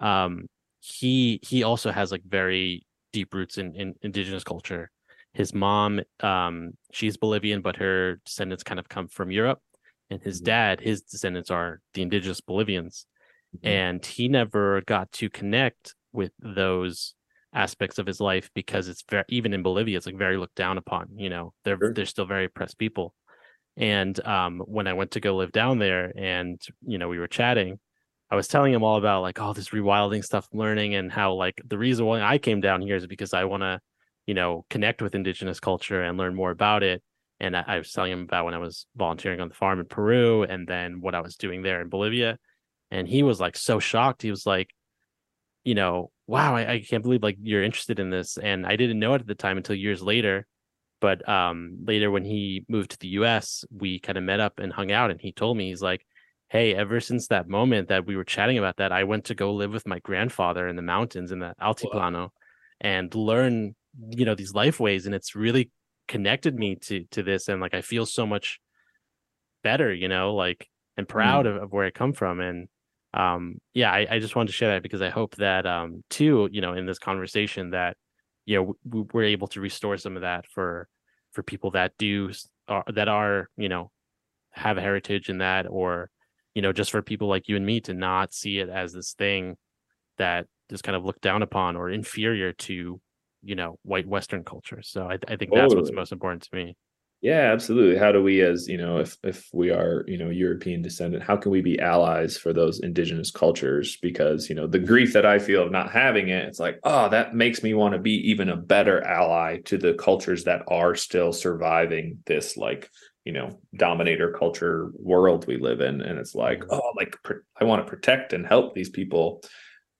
A: um, he he also has like very deep roots in, in indigenous culture. His mom, um, she's Bolivian, but her descendants kind of come from Europe. And his mm-hmm. dad, his descendants are the indigenous Bolivians. Mm-hmm. And he never got to connect with those aspects of his life because it's very even in Bolivia, it's like very looked down upon. You know, they're sure. they're still very oppressed people. And um, when I went to go live down there, and you know, we were chatting, I was telling him all about like all this rewilding stuff learning and how like the reason why I came down here is because I want to, you know, connect with indigenous culture and learn more about it. And I, I, was telling him about when I was volunteering on the farm in Peru and then what I was doing there in Bolivia. And he was like so shocked. He was like, you know, wow, I, I can't believe like you're interested in this. And I didn't know it at the time until years later. But um later when he moved to the US, we kind of met up and hung out and he told me he's like, hey, ever since that moment that we were chatting about that, I went to go live with my grandfather in the mountains in the Altiplano wow. and learn, you know, these life ways. And it's really connected me to to this. And like I feel so much better, you know, like and proud mm. of, of where I come from. And um yeah, I, I just wanted to share that because I hope that um too, you know, in this conversation that you know we, we're able to restore some of that for for people that do are that are, you know, have a heritage in that or you know, just for people like you and me to not see it as this thing that is kind of looked down upon or inferior to, you know, white Western culture. So I, I think that's what's most important to me.
B: Yeah, absolutely. How do we, as you know, if if we are, you know, European descendant, how can we be allies for those indigenous cultures? Because you know, the grief that I feel of not having it, it's like, oh, that makes me want to be even a better ally to the cultures that are still surviving this, like, you know, dominator culture world we live in. And it's like, mm-hmm. oh, like I want to protect and help these people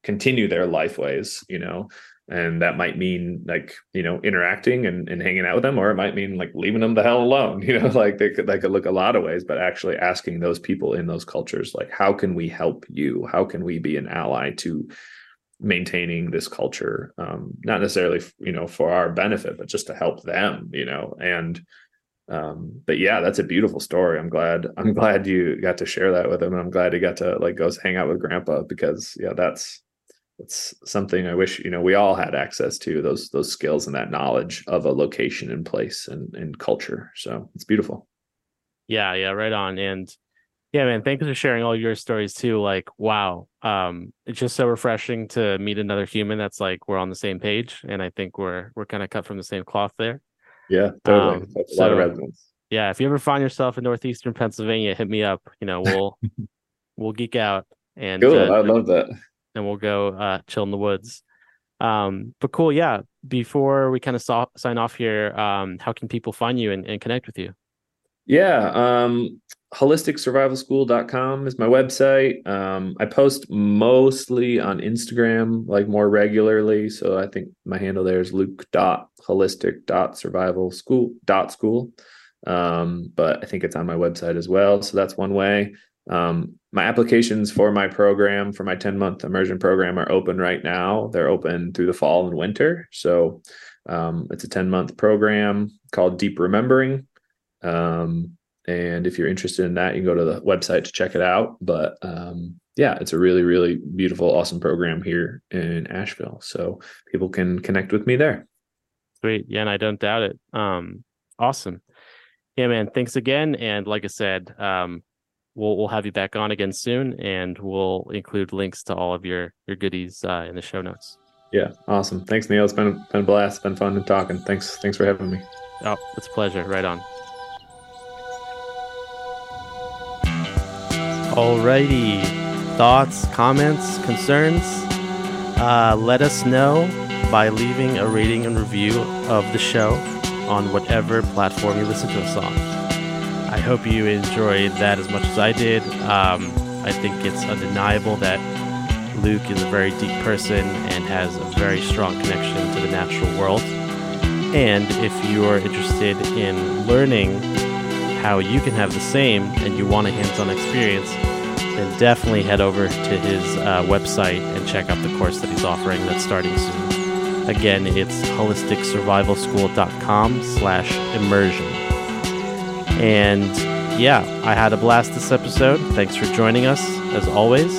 B: continue their life ways, you know and that might mean like you know interacting and, and hanging out with them or it might mean like leaving them the hell alone you know like they could, they could look a lot of ways but actually asking those people in those cultures like how can we help you how can we be an ally to maintaining this culture um, not necessarily you know for our benefit but just to help them you know and um, but yeah that's a beautiful story i'm glad i'm glad you got to share that with him And i'm glad he got to like go hang out with grandpa because yeah that's it's something I wish you know we all had access to those those skills and that knowledge of a location and place and, and culture. So it's beautiful.
A: Yeah, yeah, right on. And yeah, man, thanks for sharing all your stories too. Like, wow, um, it's just so refreshing to meet another human that's like we're on the same page, and I think we're we're kind of cut from the same cloth there.
B: Yeah, totally. Um, a so, lot of resonance.
A: Yeah, if you ever find yourself in northeastern Pennsylvania, hit me up. You know, we'll we'll geek out and
B: cool. Uh, I love that
A: and we'll go uh, chill in the woods. Um, but cool, yeah. Before we kind of saw, sign off here, um, how can people find you and, and connect with you?
B: Yeah, um, holisticsurvivalschool.com is my website. Um, I post mostly on Instagram, like more regularly. So I think my handle there is luke dot holistic dot survival school dot school. Um, but I think it's on my website as well. So that's one way. Um, my applications for my program, for my 10 month immersion program, are open right now. They're open through the fall and winter. So um, it's a 10 month program called Deep Remembering. Um, and if you're interested in that, you can go to the website to check it out. But um, yeah, it's a really, really beautiful, awesome program here in Asheville. So people can connect with me there.
A: Sweet. Yeah, and I don't doubt it. Um, awesome. Yeah, man. Thanks again. And like I said, um, we'll we'll have you back on again soon, and we'll include links to all of your your goodies uh, in the show notes.
B: Yeah, awesome. Thanks, Neil. It's been been a blast. It's been fun talking. Thanks, thanks for having me.
A: Oh, it's a pleasure. Right on. Alrighty, thoughts, comments, concerns. Uh, let us know by leaving a rating and review of the show on whatever platform you listen to us on. I hope you enjoyed that as much as I did. Um, I think it's undeniable that Luke is a very deep person and has a very strong connection to the natural world. And if you are interested in learning how you can have the same and you want a hands on experience, then definitely head over to his uh, website and check out the course that he's offering that's starting soon. Again, it's holisticsurvivalschool.com slash immersion. And yeah, I had a blast this episode. Thanks for joining us, as always.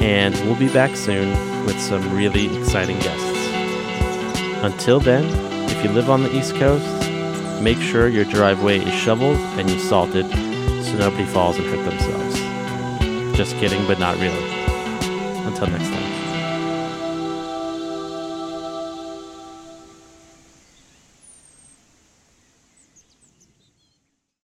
A: And we'll be back soon with some really exciting guests. Until then, if you live on the East Coast, make sure your driveway is shoveled and you salted so nobody falls and hurt themselves. Just kidding, but not really. Until next time.